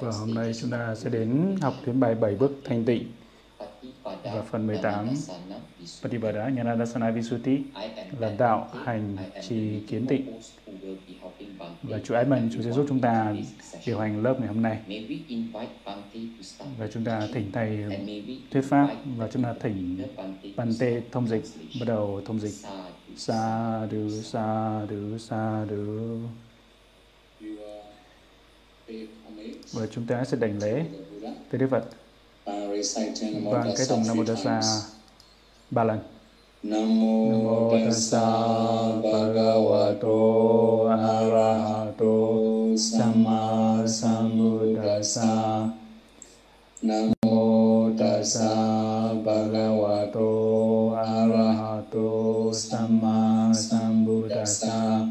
Và hôm nay chúng ta sẽ đến học đến bài 7 bước thanh tịnh và phần 18 Patipada Nyanadasana Visuddhi là đạo hành trì kiến tịnh. Và chú Edmund, chú sẽ giúp chúng ta điều hành lớp ngày hôm nay. Và chúng ta thỉnh Thầy thuyết pháp và chúng ta thỉnh Bante thông dịch, bắt đầu thông dịch. Sa du sa du sa du. Và chúng ta sẽ đảnh lễ tới Đức Phật. Và cái tụng Nam Mô Tassa ba lần. Namo tassa bhagavato arahato samma sambuddhassa. Namo tassa bhagavato arahato samma sambuddhassa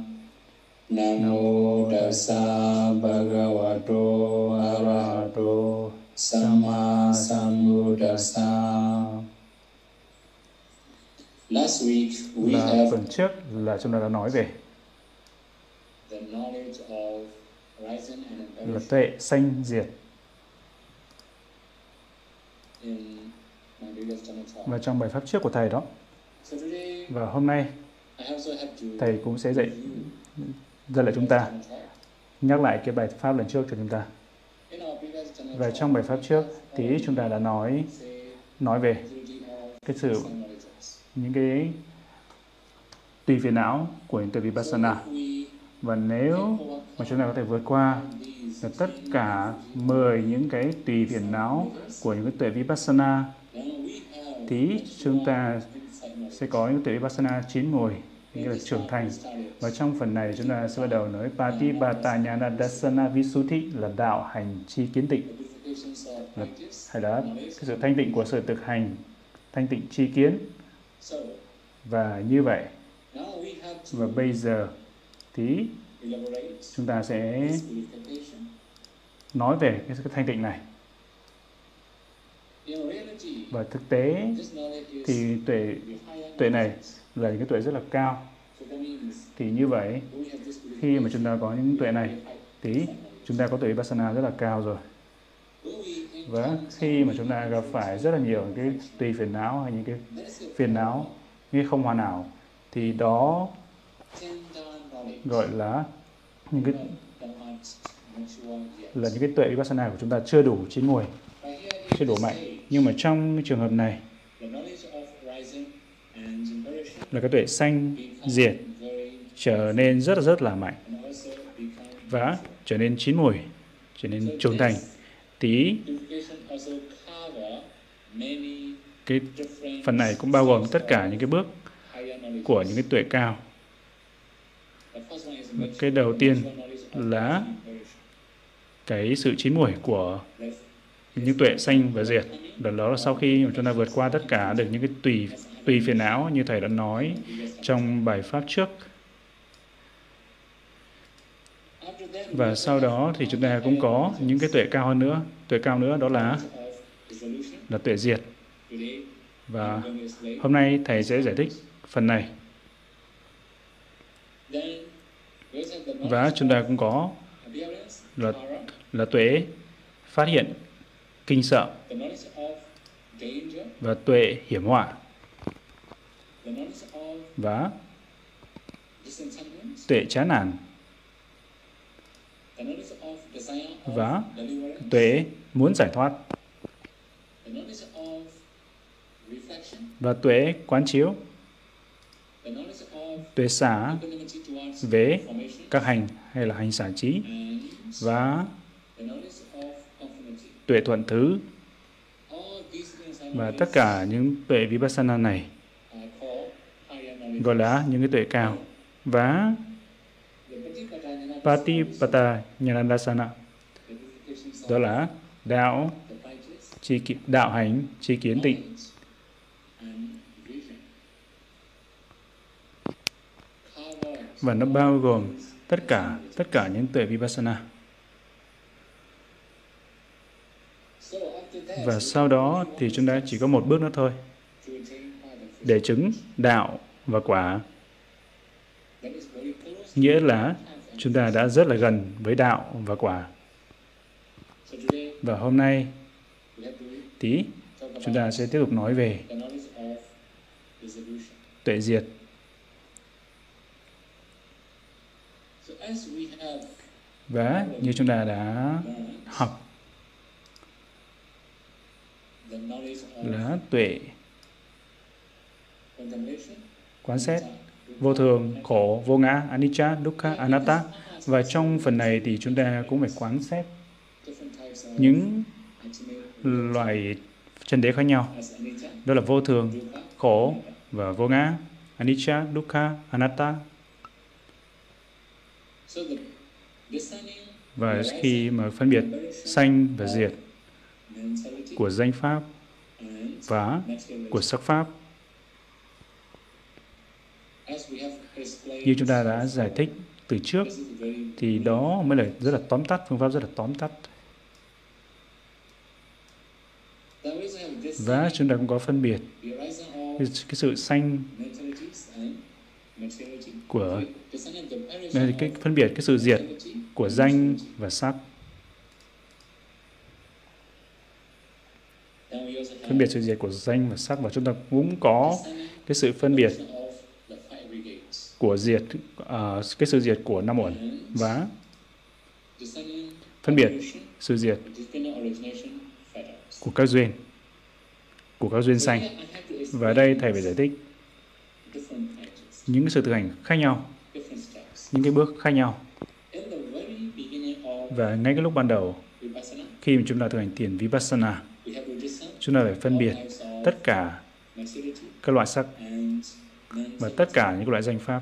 Namo tassa bhagavato arahato samma sambuddhassa. Last week we là have tuần trước là chúng ta đã nói về the knowledge of horizon and là tuệ sanh diệt. Và trong bài pháp trước của thầy đó. Và hôm nay thầy cũng sẽ dạy review lại chúng ta. Nhắc lại cái bài pháp lần trước cho chúng ta. Và trong bài pháp trước thì chúng ta đã nói nói về cái sự, những cái tùy phiền não của những tượng vipassana. Và nếu mà chúng ta có thể vượt qua được tất cả 10 những cái tùy phiền não của những cái tuệ vipassana, thì chúng ta sẽ có những tuệ vipassana chín mùi nghĩa là trưởng thành. Và trong phần này chúng ta sẽ bắt đầu nói Patipata Nhana Dasana Visuddhi là đạo hành chi kiến tịnh. Là- hay là cái sự thanh tịnh của sự thực hành, thanh tịnh chi kiến. Và như vậy, và bây giờ thì chúng ta sẽ nói về cái sự thanh tịnh này. Và thực tế thì tuệ tuệ này là những cái tuệ rất là cao thì như vậy, khi mà chúng ta có những tuệ này, thì chúng ta có tuệ vipassana rất là cao rồi. Và khi mà chúng ta gặp phải rất là nhiều những cái tùy phiền não hay những cái phiền não như không hoàn hảo, thì đó gọi là những cái, là những cái tuệ vipassana của chúng ta chưa đủ chín mùi chưa đủ mạnh. Nhưng mà trong cái trường hợp này là cái tuệ sanh, diệt, trở nên rất rất là mạnh và trở nên chín mùi, trở nên trưởng thành. Tí cái phần này cũng bao gồm tất cả những cái bước của những cái tuệ cao. Cái đầu tiên là cái sự chín mùi của những tuệ sanh và diệt. Đó đó là sau khi chúng ta vượt qua tất cả được những cái tùy tùy phiền não, như thầy đã nói trong bài pháp trước. Và sau đó thì chúng ta cũng có những cái tuệ cao hơn nữa. Tuệ cao nữa đó là là tuệ diệt. Và hôm nay thầy sẽ giải thích phần này. Và chúng ta cũng có là là tuệ phát hiện, kinh sợ và tuệ hiểm họa và tuệ chán nản. Và tuệ muốn giải thoát. Và tuệ quán chiếu. Tuệ xả về các hành hay là hành xả trí. Và tuệ thuận thứ. Và tất cả những tuệ vipassana này gọi là những cái tuệ cao. Và Patipata Nyanandasana đó là đạo chi kiến, đạo hành chi kiến tịnh. Và nó bao gồm tất cả tất cả những tuệ vipassana. Và sau đó thì chúng ta chỉ có một bước nữa thôi. Để chứng đạo và quả. Nghĩa là chúng ta đã rất là gần với đạo và quả. Và hôm nay, tí, chúng ta sẽ tiếp tục nói về tuệ diệt. Và như chúng ta đã học là tuệ quán xét. Vô thường, khổ, vô ngã, anicca, dukkha, anatta. Và trong phần này thì chúng ta cũng phải quán xét những loại chân đế khác nhau. Đó là vô thường, khổ và vô ngã, anicca, dukkha, anatta. Và khi mà phân biệt sanh và diệt của danh pháp và của sắc pháp As we have explained, như chúng ta đã giải thích từ trước thì đó mới là rất là tóm tắt phương pháp rất là tóm tắt. Và chúng ta cũng có phân biệt cái, cái sự sanh của cái phân biệt cái sự diệt của danh và sắc. Phân biệt sự diệt của danh và sắc và chúng ta cũng có cái sự phân biệt của diệt uh, cái sự diệt của năm uẩn và phân biệt sự diệt của các duyên của các duyên sanh và đây thầy phải giải thích những sự thực hành khác nhau những cái bước khác nhau. Và ngay cái lúc ban đầu khi mà chúng ta thực hành thiền vipassana chúng ta phải phân biệt tất cả các loại sắc và tất cả những loại danh pháp.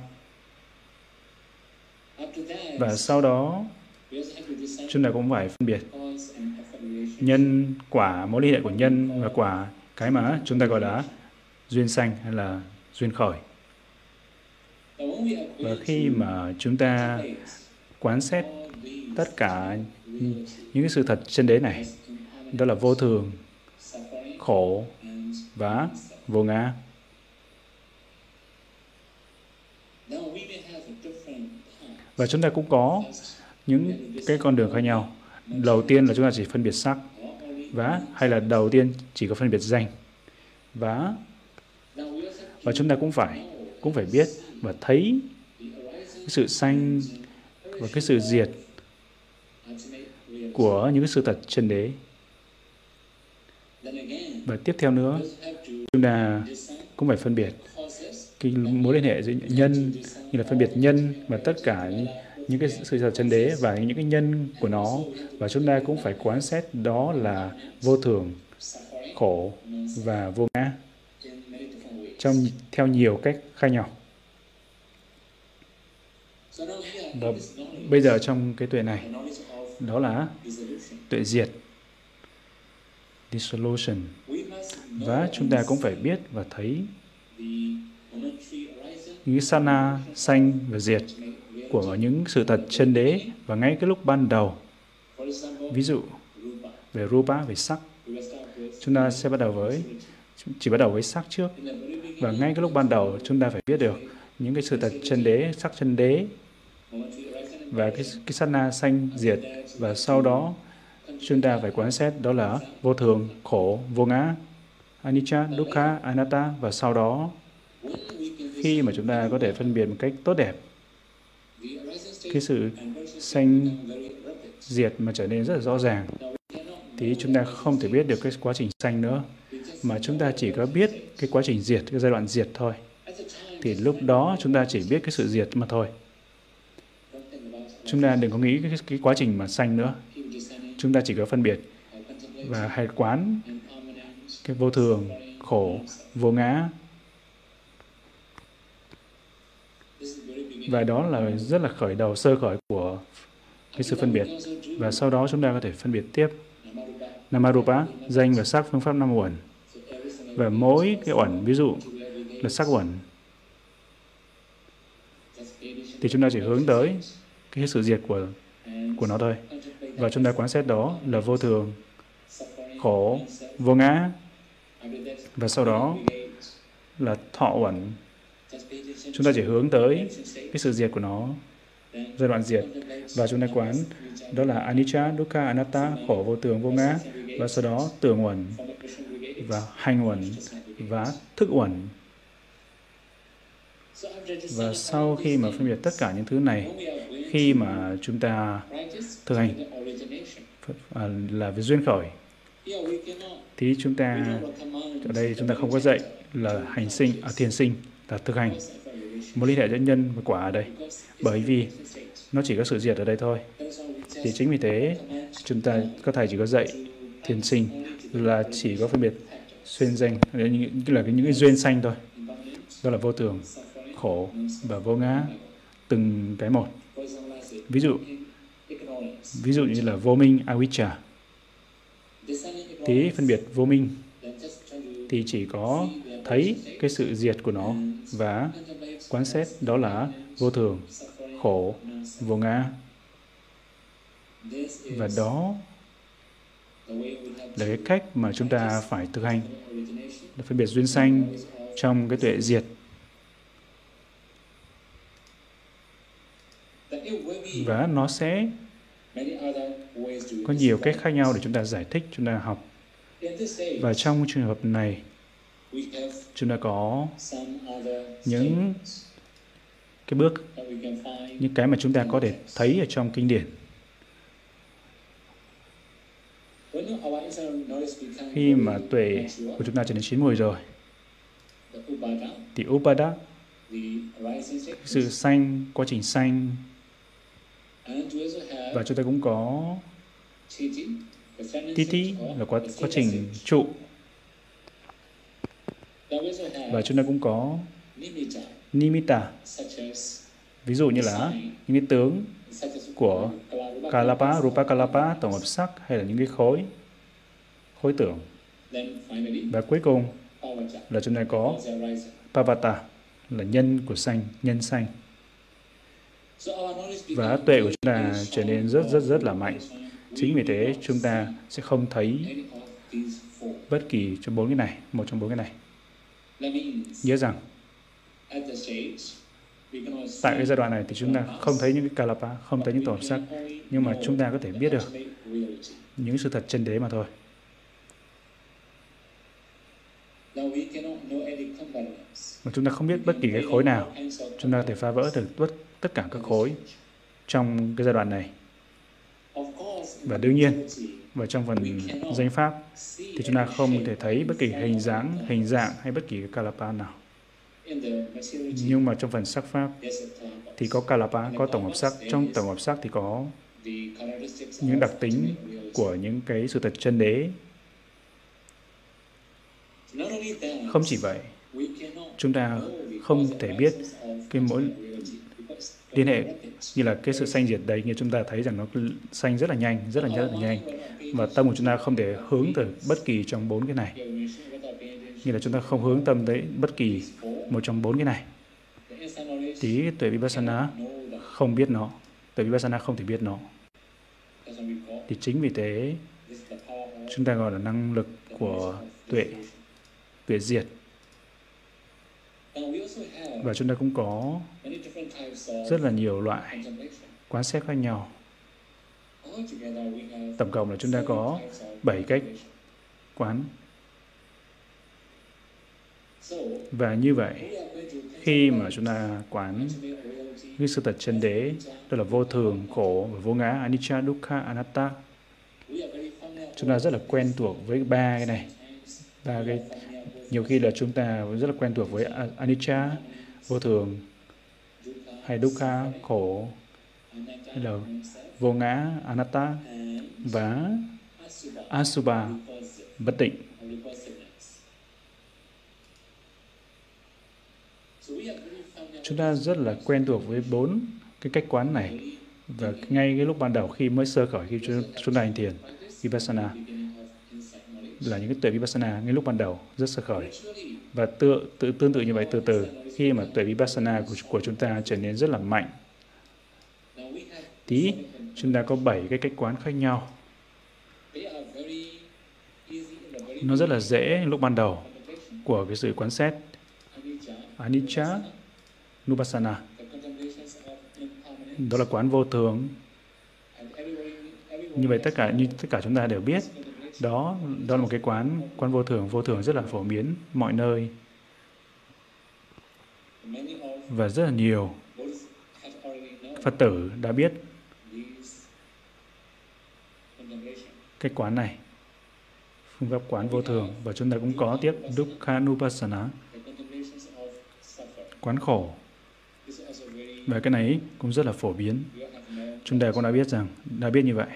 Và sau đó, chúng ta cũng phải phân biệt nhân quả, mối liên hệ của nhân và quả cái mà chúng ta gọi là duyên sanh hay là duyên khởi. Và khi mà chúng ta quán xét tất cả những cái sự thật chân đế này, đó là vô thường, khổ và vô ngã then we may have a different path và chúng ta cũng có những cái con đường khác nhau. Đầu tiên là chúng ta chỉ phân biệt sắc và, hay là đầu tiên chỉ có phân biệt danh. Và và chúng ta cũng phải cũng phải biết và thấy cái sự sanh và cái sự diệt của những cái sự thật chân đế. Và tiếp theo nữa, chúng ta cũng phải phân biệt cái mối liên hệ giữa nhân như là phân biệt nhân và tất cả những, những cái sự thật chân đế và những cái nhân của nó. Và chúng ta cũng phải quán xét đó là vô thường khổ và vô ngã trong theo nhiều cách khác nhau. Và bây giờ trong cái tuệ này đó là tuệ diệt dissolution. Và chúng ta cũng phải biết và thấy những sana sanh và diệt của những sự thật chân đế và ngay cái lúc ban đầu. Ví dụ về rupa, về sắc. Chúng ta sẽ bắt đầu với chỉ bắt đầu với sắc trước. Và ngay cái lúc ban đầu, chúng ta phải biết được những cái sự thật chân đế, sắc chân đế và cái cái sát na sanh, diệt. Và sau đó, chúng ta phải quan sát đó là vô thường, khổ, vô ngã, anicca, dukkha, anatta. Và sau đó khi mà chúng ta có thể phân biệt một cách tốt đẹp. Cái sự sanh diệt mà trở nên rất là rõ ràng. Thì chúng ta không thể biết được cái quá trình sanh nữa mà chúng ta chỉ có biết cái quá trình diệt cái giai đoạn diệt thôi. Thì lúc đó chúng ta chỉ biết cái sự diệt mà thôi. Chúng ta đừng có nghĩ cái, cái quá trình mà sanh nữa. Chúng ta chỉ có phân biệt và hãy quán cái vô thường khổ vô ngã This is the very beginning và đó là rất là khởi đầu, sơ khởi của cái sự phân biệt. Và sau đó chúng ta có thể phân biệt tiếp. Namarupa. danh và sắc phương pháp năm uẩn. Và mỗi cái uẩn, ví dụ là sắc uẩn, thì chúng ta chỉ hướng tới cái sự diệt của của nó thôi. Và chúng ta quán xét đó là vô thường, khổ, vô ngã. Và sau đó là thọ uẩn chúng ta chỉ hướng tới cái sự diệt của nó giai đoạn diệt. Và chúng ta quán đó là anicca dukkha anatta khổ vô tường, vô ngã. Và sau đó tưởng uẩn và hành uẩn và thức uẩn. Và sau khi mà phân biệt tất cả những thứ này khi mà chúng ta thực hành à, là về duyên khởi thì chúng ta ở đây chúng ta không có dạy là hành sinh à, thiền sinh là thực hành. Mối liên hệ giữa nhân và quả ở đây. Bởi vì nó chỉ có sự diệt ở đây thôi. Thì chính vì thế chúng ta các thầy chỉ có dạy thiền sinh là chỉ có phân biệt xuyên danh là những, là những cái duyên xanh thôi. Đó là vô tưởng khổ và vô ngã từng cái một. Ví dụ ví dụ như là vô minh avijja tí phân biệt vô minh thì chỉ có thấy cái sự diệt của nó và quán xét đó là vô thường, khổ, vô ngã. Và đó là cái cách mà chúng ta phải thực hành để phân biệt duyên sanh trong cái tuệ diệt. Và nó sẽ có nhiều cách khác nhau để chúng ta giải thích, chúng ta học. Và trong trường hợp này chúng ta có những cái bước những cái mà chúng ta có thể thấy ở trong kinh điển. Khi mà tuệ của chúng ta trở nên chín mùi rồi thì upada sự sanh quá trình sanh. Và chúng ta cũng có titi là quá quá trình trụ và chúng ta cũng có nimitta. Ví dụ như là những cái tướng của kalapa rupa kalapa tổng hợp sắc hay là những cái khối khối tưởng. Và cuối cùng là chúng ta có pavata, là nhân của xanh nhân xanh và tuệ của chúng ta trở nên rất rất rất là mạnh. Chính vì thế chúng ta sẽ không thấy bất kỳ trong bốn cái này, một trong bốn cái này nhớ rằng tại cái giai đoạn này thì chúng ta không thấy những cái kalapa không thấy những tổ hợp sắc nhưng mà chúng ta có thể biết được những sự thật chân đế mà thôi. Mà chúng ta không biết bất kỳ cái khối nào. Chúng ta có thể phá vỡ được tất, tất cả các khối trong cái giai đoạn này. Và đương nhiên và trong phần danh pháp thì chúng ta không thể thấy bất kỳ hình dáng hình dạng hay bất kỳ kalapa nào. Nhưng mà trong phần sắc pháp thì có kalapa có tổng hợp sắc. Trong tổng hợp sắc thì có những đặc tính của những cái sự thật chân đế. Không chỉ vậy, chúng ta không thể biết cái mối liên hệ như là cái sự sanh diệt đấy như chúng ta thấy rằng nó sanh rất là nhanh, rất là rất là nhanh. Và tâm của chúng ta không thể hướng từ bất kỳ trong bốn cái này. Như là chúng ta không hướng tâm tới bất kỳ một trong bốn cái này. Tí tuệ vipassana không biết nó tuệ vipassana không thể biết nó. Thì chính vì thế chúng ta gọi là năng lực của tuệ tuệ diệt và chúng ta cũng có rất là nhiều loại quán xét khác nhau. Tổng cộng là chúng ta có 7 cách quán. Và như vậy, khi mà chúng ta quán cái sự thật chân đế đó là vô thường, khổ và vô ngã, anicca, dukkha, anatta, chúng ta rất là quen thuộc với ba cái này, ba cái nhiều khi là chúng ta rất là quen thuộc với anicca, vô thường, hay dukkha, khổ, hay là vô ngã, anatta và asubha bất định chúng ta rất là quen thuộc với bốn cái cách quán này. Và ngay cái lúc ban đầu khi mới sơ khởi, khi chúng ta hành thiền, vipassana là những cái tuệ vipassana ngay lúc ban đầu rất sơ khởi. Và tự, tự tương tự như vậy từ từ khi mà tuệ vipassana của, của chúng ta trở nên rất là mạnh. Tí chúng ta có bảy cái cách quán khác nhau. Nó rất là dễ lúc ban đầu của cái sự quán xét. Anicca nupassana. Đó là quán vô thường. Như vậy tất cả như tất cả chúng ta đều biết đó đó là một cái quán quán vô thường vô thường rất là phổ biến, mọi nơi. Và rất là nhiều phật tử đã biết cái quán này. Phương pháp quán vô thường và chúng ta cũng có tiếp Dukkhanupassana The quán khổ. Và cái này cũng rất là phổ biến. Chúng ta cũng đã biết rằng, đã biết như vậy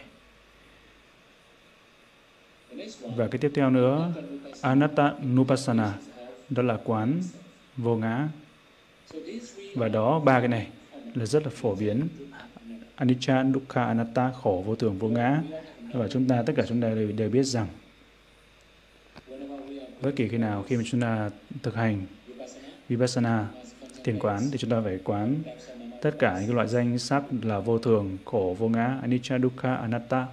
và cái tiếp theo nữa Anatta Nupassana đó là quán vô ngã. Và đó ba cái này là rất là phổ biến. Anicca, Dukkha, Anatta khổ vô thường vô ngã. Và chúng ta tất cả chúng ta đều, đều biết rằng bất kỳ khi nào khi mà chúng ta thực hành vipassana, thiền quán thì chúng ta phải quán tất cả những loại danh sắc là vô thường, khổ, vô ngã, Anicca, Dukkha, Anatta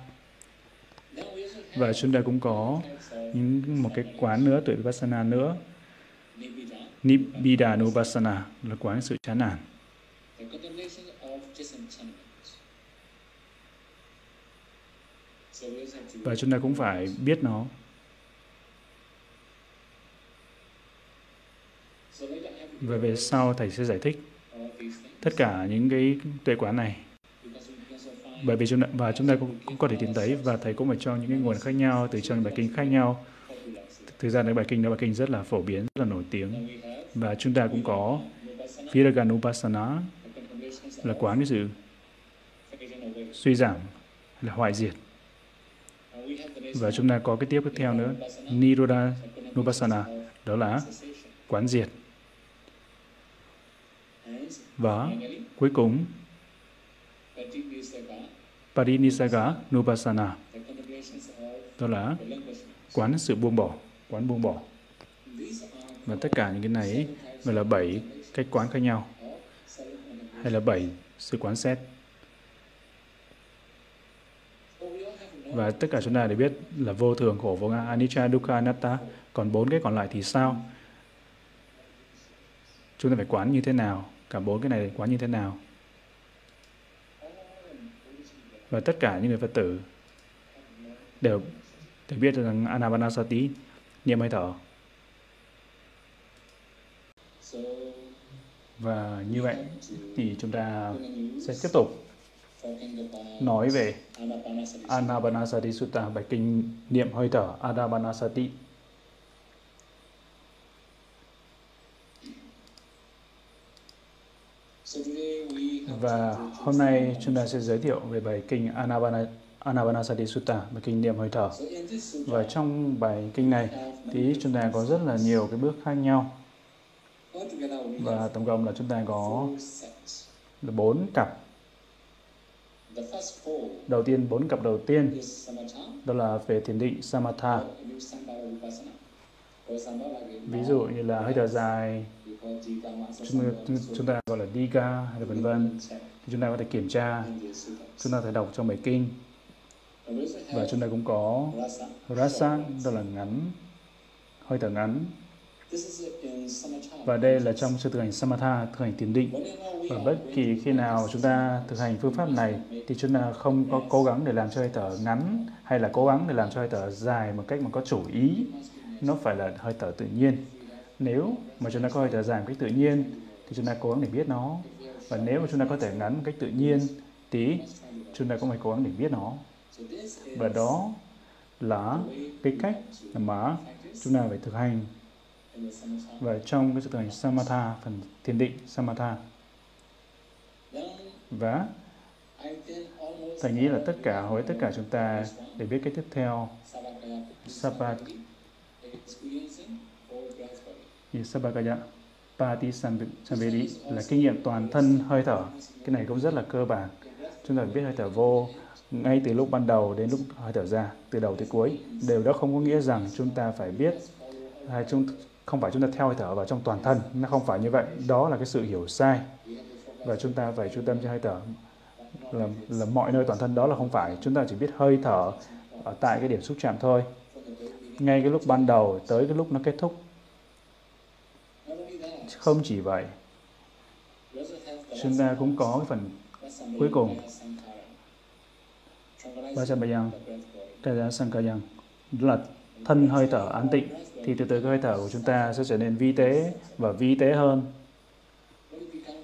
Then we also have và chúng ta cũng có những một cái quán nữa tuổi Vipassana nữa. Nibbida, Nubasana là quán sự chán nản. Và chúng ta cũng phải biết nó. Và về sau thầy sẽ giải thích tất cả những cái tuệ quán này bởi vì chúng ta, và chúng ta cũng, cũng có thể tìm thấy và thầy cũng phải cho những cái nguồn khác nhau từ trong bài kinh khác nhau. Thực ra cái bài kinh đó bài kinh rất là phổ biến rất là nổi tiếng. Và chúng ta cũng có vipassana, là quán cái sự suy giảm là hoại diệt. Và chúng ta có cái tiếp theo nữa vipassana, Nirodha Nupassana đó là quán diệt. Và cuối cùng Parinisaga Nubasana, đó là quán sự buông bỏ quán buông bỏ. Và tất cả những cái này gọi là bảy cách quán khác nhau hay là bảy sự quán xét. Và tất cả chúng ta đều biết là vô thường khổ vô ngã anicca dukkha anatta. Còn bốn cái còn lại thì sao? Chúng ta phải quán như thế nào? Cả bốn cái này quán như thế nào? Và tất cả những người phật tử đều đều biết rằng anapanasati, niệm hơi thở và như vậy thì chúng ta sẽ tiếp tục nói về Anapanasati. Sutta, bài kinh niệm hơi thở Anapanasati và hôm nay chúng ta sẽ giới thiệu về bài kinh Anapana, Anapanasati Sutta bài kinh niệm hơi thở. Và trong bài kinh này thì chúng ta có rất là nhiều cái bước khác nhau. Và tổng cộng là chúng ta có bốn cặp. Đầu tiên bốn cặp đầu tiên. Đó là về thiền định Samatha. Ví dụ như là hơi thở dài chúng, chúng, ta gọi là Diga hay là vân vân chúng ta có thể kiểm tra. Chúng ta có thể đọc trong bài kinh. Và chúng ta cũng có rasa. Đó là ngắn, hơi thở ngắn. Và đây là trong sự thực hành Samatha, thực hành thiền định. Và bất kỳ khi nào chúng ta thực hành phương pháp này, thì chúng ta không có cố gắng để làm cho hơi thở ngắn, hay là cố gắng để làm cho hơi thở dài một cách mà có chủ ý. Nó phải là hơi thở tự nhiên. Nếu mà chúng ta có hơi thở dài một cách tự nhiên, thì chúng ta cố gắng để biết nó và nếu mà chúng ta có thể ngắn một cách tự nhiên tí, chúng ta cũng phải cố gắng để biết nó. Và đó là cái cách mà chúng ta phải thực hành. Và trong cái sự thực hành Samatha, phần thiền định Samatha. Và I thầy nghĩ là tất cả hối tất cả chúng ta để biết cái tiếp theo. Sabat experiencing Sabakaya. Pati Samvedi là kinh nghiệm toàn thân hơi thở. Cái này cũng rất là cơ bản. Chúng ta phải biết hơi thở vô. Ngay từ lúc ban đầu đến lúc hơi thở ra từ đầu tới cuối đều đó không có nghĩa rằng chúng ta phải biết hay chúng không phải chúng ta theo hơi thở vào trong toàn thân. Nó không phải như vậy. Đó là cái sự hiểu sai. Và chúng ta phải chú tâm cho hơi thở. Là, là mọi nơi toàn thân đó là không phải. Chúng ta chỉ biết hơi thở ở tại cái điểm xúc chạm thôi. Ngay cái lúc ban đầu tới cái lúc nó kết thúc không chỉ vậy chúng ta cũng có cái phần cuối cùng. Vajabayang Traja Sankayan là thân hơi thở an tịnh. Thì từ từ cái hơi thở của chúng ta sẽ trở nên vi tế và vi tế hơn.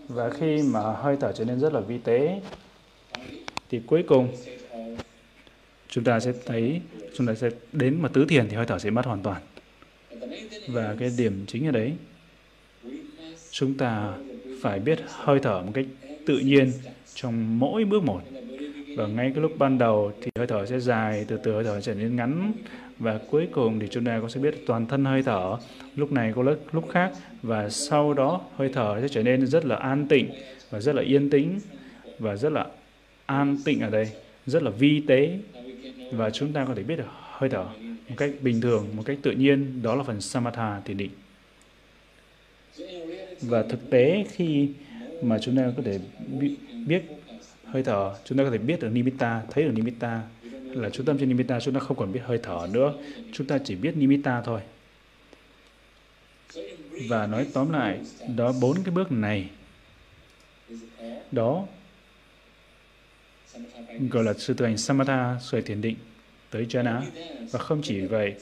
Và khi mà hơi thở trở nên rất là vi tế, thì cuối cùng chúng ta sẽ thấy, chúng ta sẽ đến mà tứ thiền thì hơi thở sẽ mất hoàn toàn. Và cái điểm chính ở đấy chúng ta phải biết hơi thở một cách tự nhiên trong mỗi bước một. Và ngay cái lúc ban đầu thì hơi thở sẽ dài từ từ hơi thở trở nên ngắn. Và cuối cùng thì chúng ta có sẽ biết toàn thân hơi thở lúc này có lúc, lúc khác. Và sau đó hơi thở sẽ trở nên rất là an tịnh và rất là yên tĩnh và rất là an tịnh ở đây rất là vi tế. Và chúng ta có thể biết được hơi thở một cách bình thường một cách tự nhiên. Đó là phần samatha thiền định và thực tế khi mà chúng ta có thể biết hơi thở, chúng ta có thể biết được nimitta, thấy được nimitta, là chú tâm trên nimitta, chúng ta không còn biết hơi thở nữa. Chúng ta chỉ biết nimitta thôi. Và nói tóm lại, đó bốn cái bước này, đó gọi là sự thực hành samatha, sự thiền định tới jhana. Và không chỉ vậy,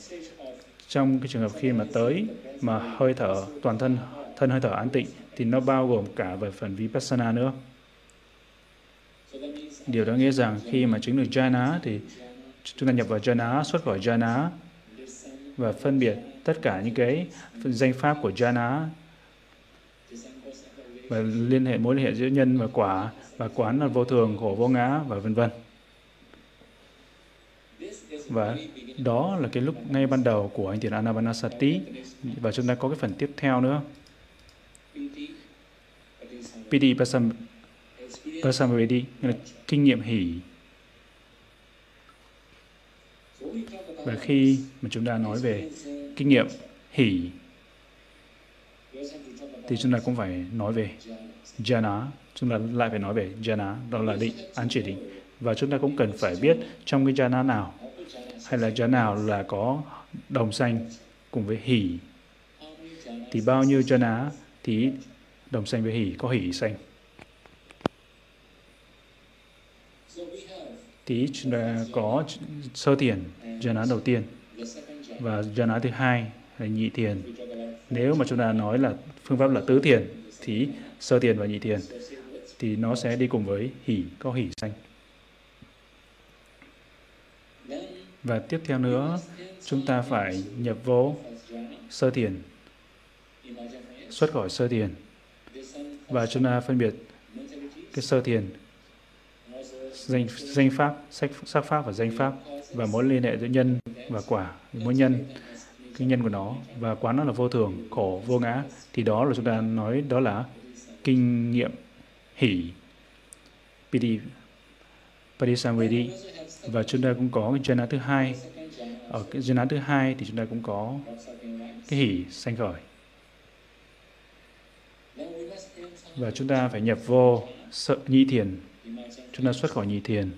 trong cái trường hợp khi mà tới mà hơi thở, toàn thân thân hơi thở an tịnh thì nó bao gồm cả về phần vipassana nữa. Điều đó nghĩa rằng khi mà chứng được jhana thì chúng ta nhập vào jhana xuất khỏi jhana và phân biệt tất cả những cái danh pháp của jhana và liên hệ mối liên hệ giữa nhân và quả và quán là vô thường, khổ, vô ngã và vân vân. Và đó là cái lúc ngay ban đầu của hành thiền Anapanasati và chúng ta có cái phần tiếp theo nữa. Piti Pasam, Pasamvedi là kinh nghiệm hỷ và khi mà chúng ta nói về kinh nghiệm hỷ thì chúng ta cũng phải nói về jhana chúng ta lại phải nói về jhana đó là định an chỉ định. Và chúng ta cũng cần phải biết trong cái jhana nào hay là jhana nào là có đồng xanh cùng với hỷ thì bao nhiêu jhana thì đồng xanh với hỷ, có hỷ xanh thì chúng ta à, có sơ tiền jhana đầu tiên. Và jhana thứ hai là nhị thiền. Nếu mà chúng ta nói là phương pháp là tứ thiền thì sơ thiền và nhị thiền, thì nó sẽ đi cùng với hỷ, có hỷ xanh và tiếp theo nữa, chúng ta phải nhập vô sơ thiền xuất khỏi sơ thiền. Và chúng ta phân biệt cái sơ thiền, danh danh pháp, sách, sắc pháp và danh pháp và mối liên hệ giữa nhân và quả, mối nhân, cái nhân của nó. Và quán nó là vô thường, khổ, vô ngã, thì đó là chúng ta nói đó là kinh nghiệm hỷ, piti padisamvedi và chúng ta cũng có cái jhana thứ hai. Ở cái jhana thứ hai thì chúng ta cũng có cái hỷ sanh khởi. Và chúng ta phải nhập vô sợ nhị thiền. Chúng ta xuất khỏi nhị thiền.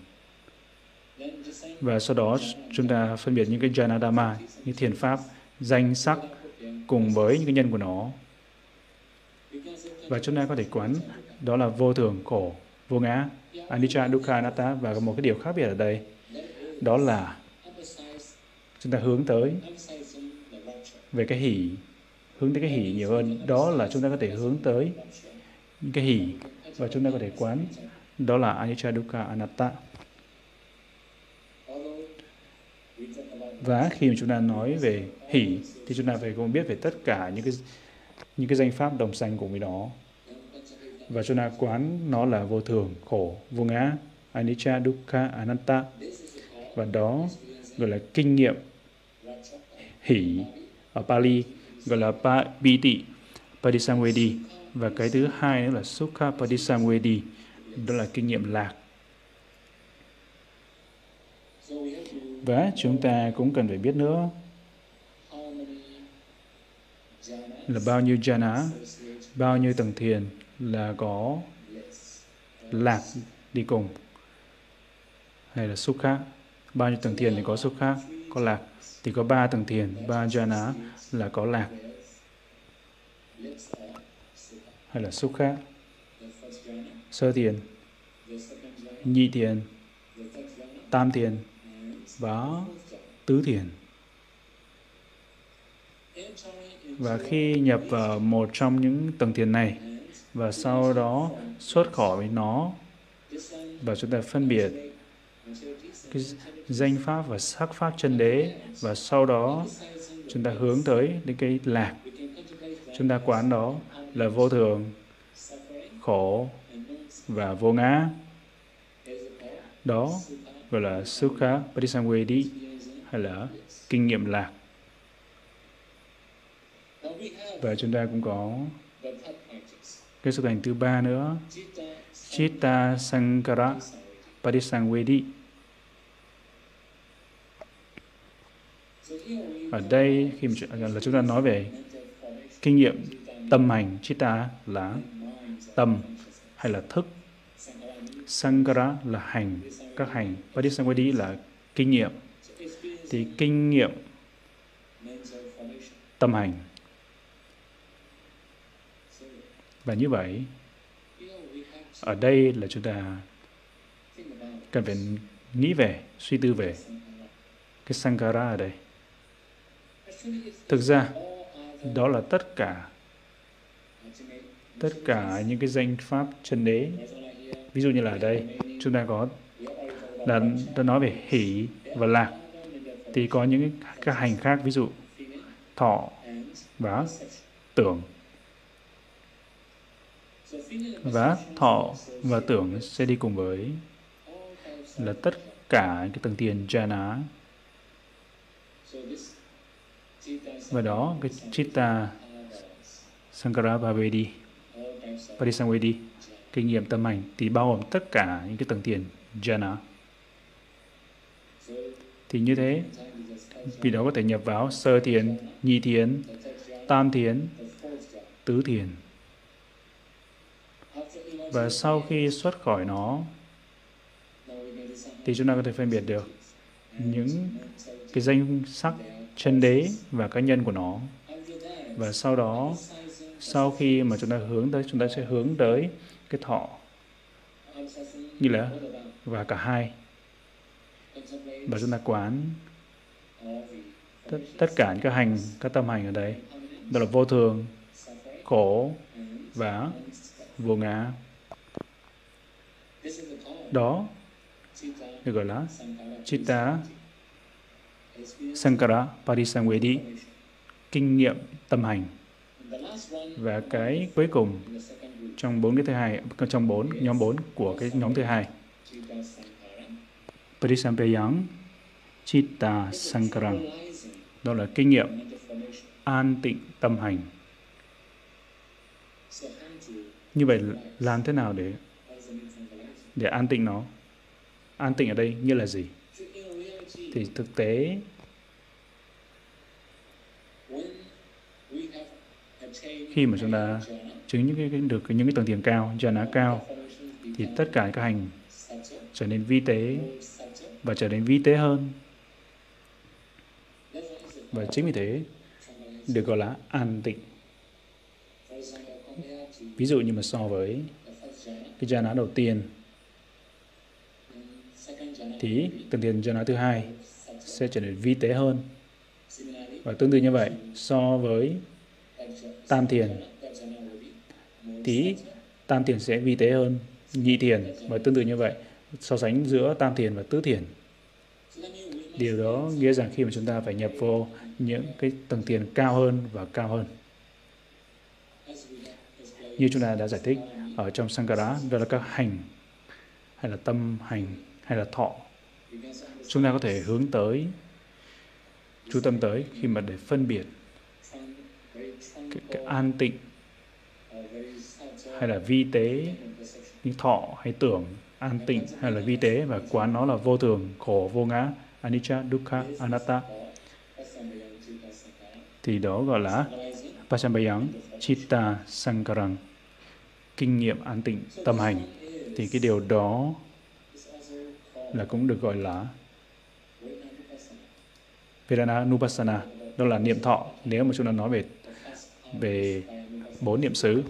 Và sau đó chúng ta phân biệt những cái jhana dhamma những thiền pháp danh sắc cùng với những cái nhân của nó. Và chúng ta có thể quán đó là vô thường, khổ, vô ngã, anicca, dukkha, anatta và một cái điều khác biệt ở đây. Đó là chúng ta hướng tới về cái hỷ hướng tới cái hỷ nhiều hơn. Đó là chúng ta có thể hướng tới những cái hỉ và chúng ta có thể quán đó là anicca dukkha anatta. Và khi mà chúng ta nói về hỉ thì chúng ta phải cũng biết về tất cả những cái những cái danh pháp đồng sanh cùng với đó. Và chúng ta quán nó là vô thường khổ vô ngã anicca dukkha anatta. Và đó gọi là kinh nghiệm hỉ ở Pali gọi là pa, Piti Padisamvedi và cái thứ hai nữa là Sukha Padisamvedi đó là kinh nghiệm lạc. Và chúng ta cũng cần phải biết nữa là bao nhiêu jhana, bao nhiêu tầng thiền là có lạc đi cùng hay là sukha. Bao nhiêu tầng thiền thì có sukha có lạc. Thì có ba tầng thiền ba jhana là có lạc hay là sukha sơ thiền jhana, nhị thiền, jhana, tam thiền and và tứ thiền. Entering Và khi nhập vào một trong những tầng thiền này và sau đó xuất khỏi nó và chúng ta phân biệt cái danh pháp và sắc pháp chân đế và sau đó chúng ta hướng tới đến cái lạc. Chúng ta quán đó là vô thường, khổ và vô ngã. Đó gọi là sukha parisangvedi hay là kinh nghiệm lạc. Và chúng ta cũng có cái sự thành thứ ba nữa. Chitta sankara Samvedi. parisangvedi ở đây khi mà là chúng ta nói về kinh nghiệm tâm hành chitta là tâm hay là thức. Sangara là hành, các hành. Parisangvedi là kinh nghiệm. Thì kinh nghiệm tâm hành. Và như vậy, ở đây là chúng ta cần phải nghĩ về, suy tư về cái sangara ở đây. Thực ra, đó là tất cả tất cả những cái danh pháp chân đế. Ví dụ như là ở đây, chúng ta có, là đã nói về hỷ và lạc. Thì có những cái- các hành khác, ví dụ thọ và tưởng. Và thọ và tưởng sẽ đi cùng với là tất cả cái tầng tiền jhana. Và đó, cái chitta sankara bhavedi parisangvedi jhana. kinh nghiệm tâm hành thì bao gồm tất cả những cái tầng tiền jhana thì như thế, vì đó có thể nhập vào sơ thiền nhị thiền, tam thiền, tứ thiền. Và sau khi xuất khỏi nó, thì chúng ta có thể phân biệt được những cái danh sắc chân đế và cá nhân của nó. Và sau đó sau khi mà chúng ta hướng tới chúng ta sẽ hướng tới cái thọ như là và cả hai. Và chúng ta quán tất, tất cả những cái hành các tâm hành ở đây. Đó là vô thường khổ và vô ngã. Đó được gọi là Chitta Sankara Parisangvedi kinh nghiệm tâm hành và cái cuối cùng trong bốn cái thứ hai, trong bốn, nhóm bốn của cái nhóm thứ hai. Chitta Parisampayang Chitta Sankaram đó là kinh nghiệm an tịnh tâm hành. Như vậy làm thế nào để để an tịnh nó? An tịnh ở đây nghĩa là gì? Thì thực tế khi mà chúng ta chứng những cái, cái được những cái tầng tiền cao jhana cao thì tất cả các hành trở nên vi tế và trở nên vi tế hơn. Và chính vì thế được gọi là an tịnh. Ví dụ như mà so với cái jhana đầu tiên thì tầng tiền jhana thứ hai sẽ trở nên vi tế hơn. Và tương tự như vậy so với tam thiền. Tí thì tam thiền sẽ vi tế hơn nhị thiền và tương tự như vậy, so sánh giữa tam thiền và tứ thiền. Điều đó nghĩa rằng khi mà chúng ta phải nhập vô, những cái tầng tiền cao hơn và cao hơn. Như chúng ta đã giải thích ở trong Sankara, đó là các hành, hay là tâm hành, hay là thọ. Chúng ta có thể hướng tới, chú tâm tới khi mà để phân biệt cái, cái an tịnh hay là vi tế như thọ hay tưởng an tịnh hay là vi tế và quán nó là vô thường khổ vô ngã anicca dukkha anatta. Thì đó gọi là Pasambayang Chitta Sankarang kinh nghiệm an tịnh tâm hành. Thì cái điều đó là cũng được gọi là Vedana Nupassana đó là niệm thọ. Nếu mà chúng ta nói về về bốn niệm xứ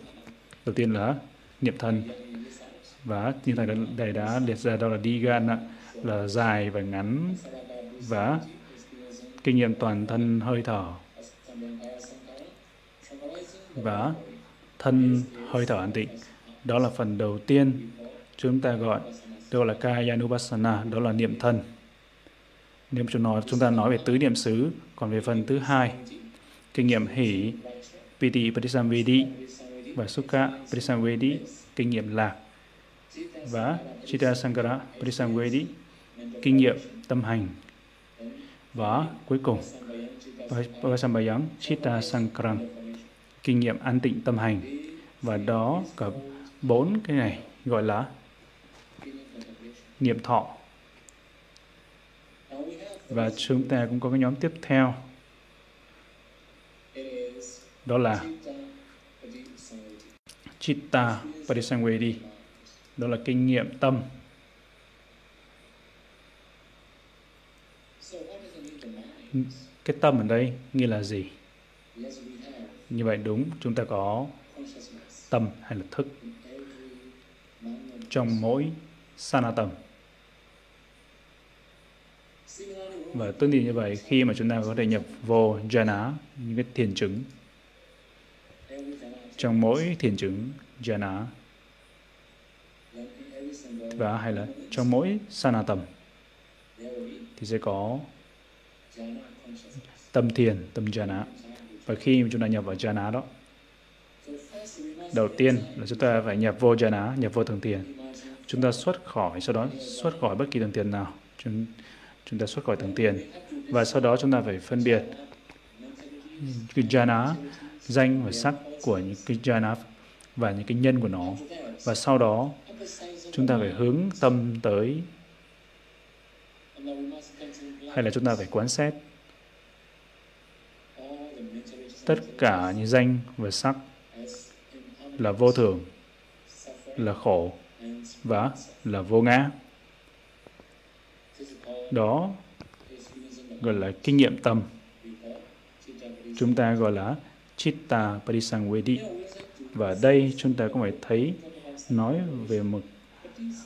đầu tiên là niệm thân và như thầy đã, đã liệt ra đó là Digana là dài và ngắn và kinh nghiệm toàn thân hơi thở và thân hơi thở an tịnh. Đó là phần đầu tiên chúng ta gọi đó là Kayanupassana, đó là niệm thân. Nếu chúng, nói, chúng ta nói về tứ niệm xứ, còn về phần thứ hai, kinh nghiệm hỷ, Piti Padisamvedi và Sukha Padisamvedi, kinh nghiệm lạc và Chitta Sankara Padisamvedi, kinh nghiệm tâm hành. Và cuối cùng Vasambayam Chitta Sankaran kinh nghiệm an tịnh tâm hành. Và đó cả bốn cái này gọi là niệm thọ. Và chúng ta cũng có cái nhóm tiếp theo đó là Chitta Parisangvedi đó là kinh nghiệm tâm. Cái tâm ở đây nghĩa là gì? Như vậy đúng, chúng ta có tâm hay là thức. Trong mỗi sanatam. Và tương tự như vậy, khi mà chúng ta có thể nhập vô jhana, những cái thiền chứng trong mỗi thiền chứng jhana và hay là trong mỗi sanatam thì sẽ có tâm thiền tâm jhana. Và khi chúng ta nhập vào jhana đó đầu tiên là chúng ta phải nhập vô jhana nhập vô thường thiền. Chúng ta xuất khỏi sau đó xuất khỏi bất kỳ thường thiền nào. Chúng, chúng ta xuất khỏi thường thiền. Và sau đó chúng ta phải phân biệt jhana danh và sắc của những cái jhana và những cái nhân của nó và sau đó chúng ta phải hướng tâm tới hay là chúng ta phải quán xét tất cả những danh và sắc là vô thường, là khổ và là vô ngã. Đó gọi là kinh nghiệm tâm. Chúng ta gọi là Chitta Parisangvedi. Và đây chúng ta cũng phải thấy nói về một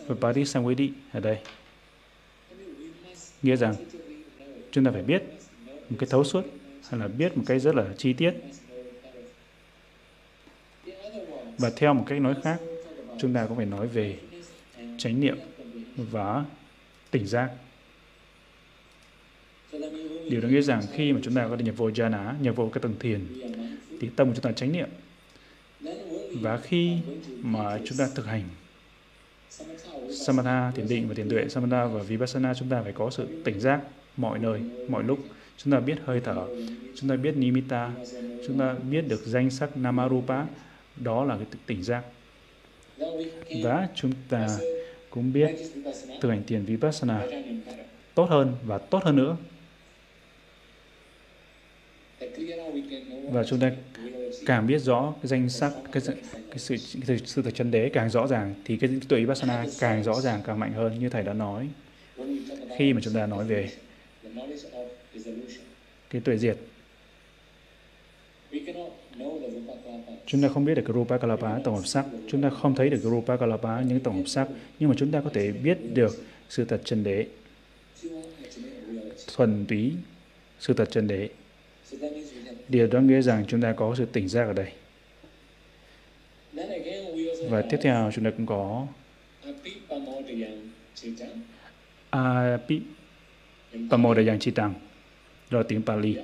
về Parisangvedi ở đây. Nghĩa rằng chúng ta phải biết một cái thấu suốt hay là biết một cái rất là chi tiết và theo một cách nói khác, chúng ta cũng phải nói về chánh niệm và tỉnh giác điều đó nghĩa rằng khi mà chúng ta có thể nhập vô jhana nhập vô cái tầng thiền thì tâm của chúng ta chánh niệm. Và khi mà chúng ta thực hành samatha thiền định và thiền tuệ, samatha và vipassana, chúng ta phải có sự tỉnh giác mọi nơi, mọi lúc. Chúng ta biết hơi thở, chúng ta biết nimitta, chúng ta biết được danh sắc namarupa. Đó là cái tỉnh giác. Và chúng ta cũng biết thực hành thiền vipassana tốt hơn và tốt hơn nữa. Và chúng ta càng biết rõ cái danh sắc cái, cái sự cái sự thật chân đế càng rõ ràng thì cái tuệ vipassana càng rõ ràng càng mạnh hơn như thầy đã nói. Khi mà chúng ta nói về cái tuệ diệt chúng ta không biết được cái rupa kalapa tổng hợp sắc chúng ta không thấy được cái rupa kalapa những tổng hợp sắc nhưng mà chúng ta có thể biết được sự thật chân đế thuần túy sự thật chân đế điều đó nghĩa rằng chúng ta có sự tỉnh giác ở đây. Và tiếp theo chúng ta cũng có api pamodayang chitang đó là tiếng Pali.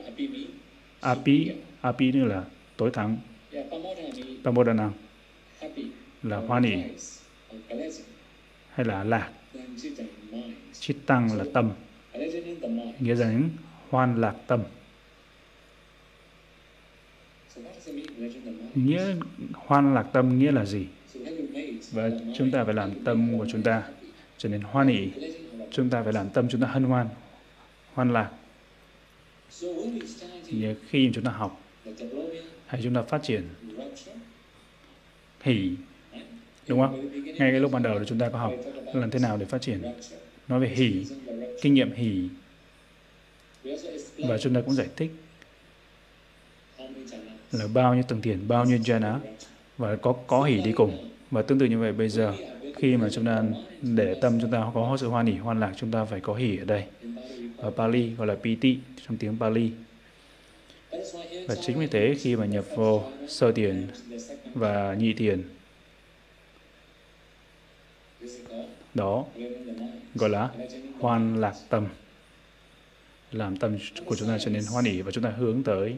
Api api nữa là tối thắng. Pamodana là hoan hỷ hay là lạc. Chitang là tâm, nghĩa rằng hoan lạc tâm nghĩa hoan lạc tâm nghĩa là gì? Và chúng ta phải làm tâm của chúng ta trở nên hoan hỷ. Chúng ta phải làm tâm chúng ta hân hoan hoan lạc. Thì khi chúng ta học, hay chúng ta phát triển, hỷ, đúng không? Ngay cái lúc ban đầu là chúng ta có học làm thế nào để phát triển. Nói về hỷ, kinh nghiệm hỷ. Và chúng ta cũng giải thích là bao nhiêu tầng thiền bao nhiêu jhana và có có hỷ đi cùng. Và tương tự như vậy, bây giờ, khi mà chúng ta để tâm chúng ta có sự hoan hỷ hoan lạc, chúng ta phải có hỷ ở đây. Ở Pali, gọi là piti trong tiếng Pali. Và chính vì thế, khi mà nhập vô sơ tiền và nhị tiền, đó, gọi là hoan lạc tâm làm tâm của chúng ta trở nên hoan hỷ và chúng ta hướng tới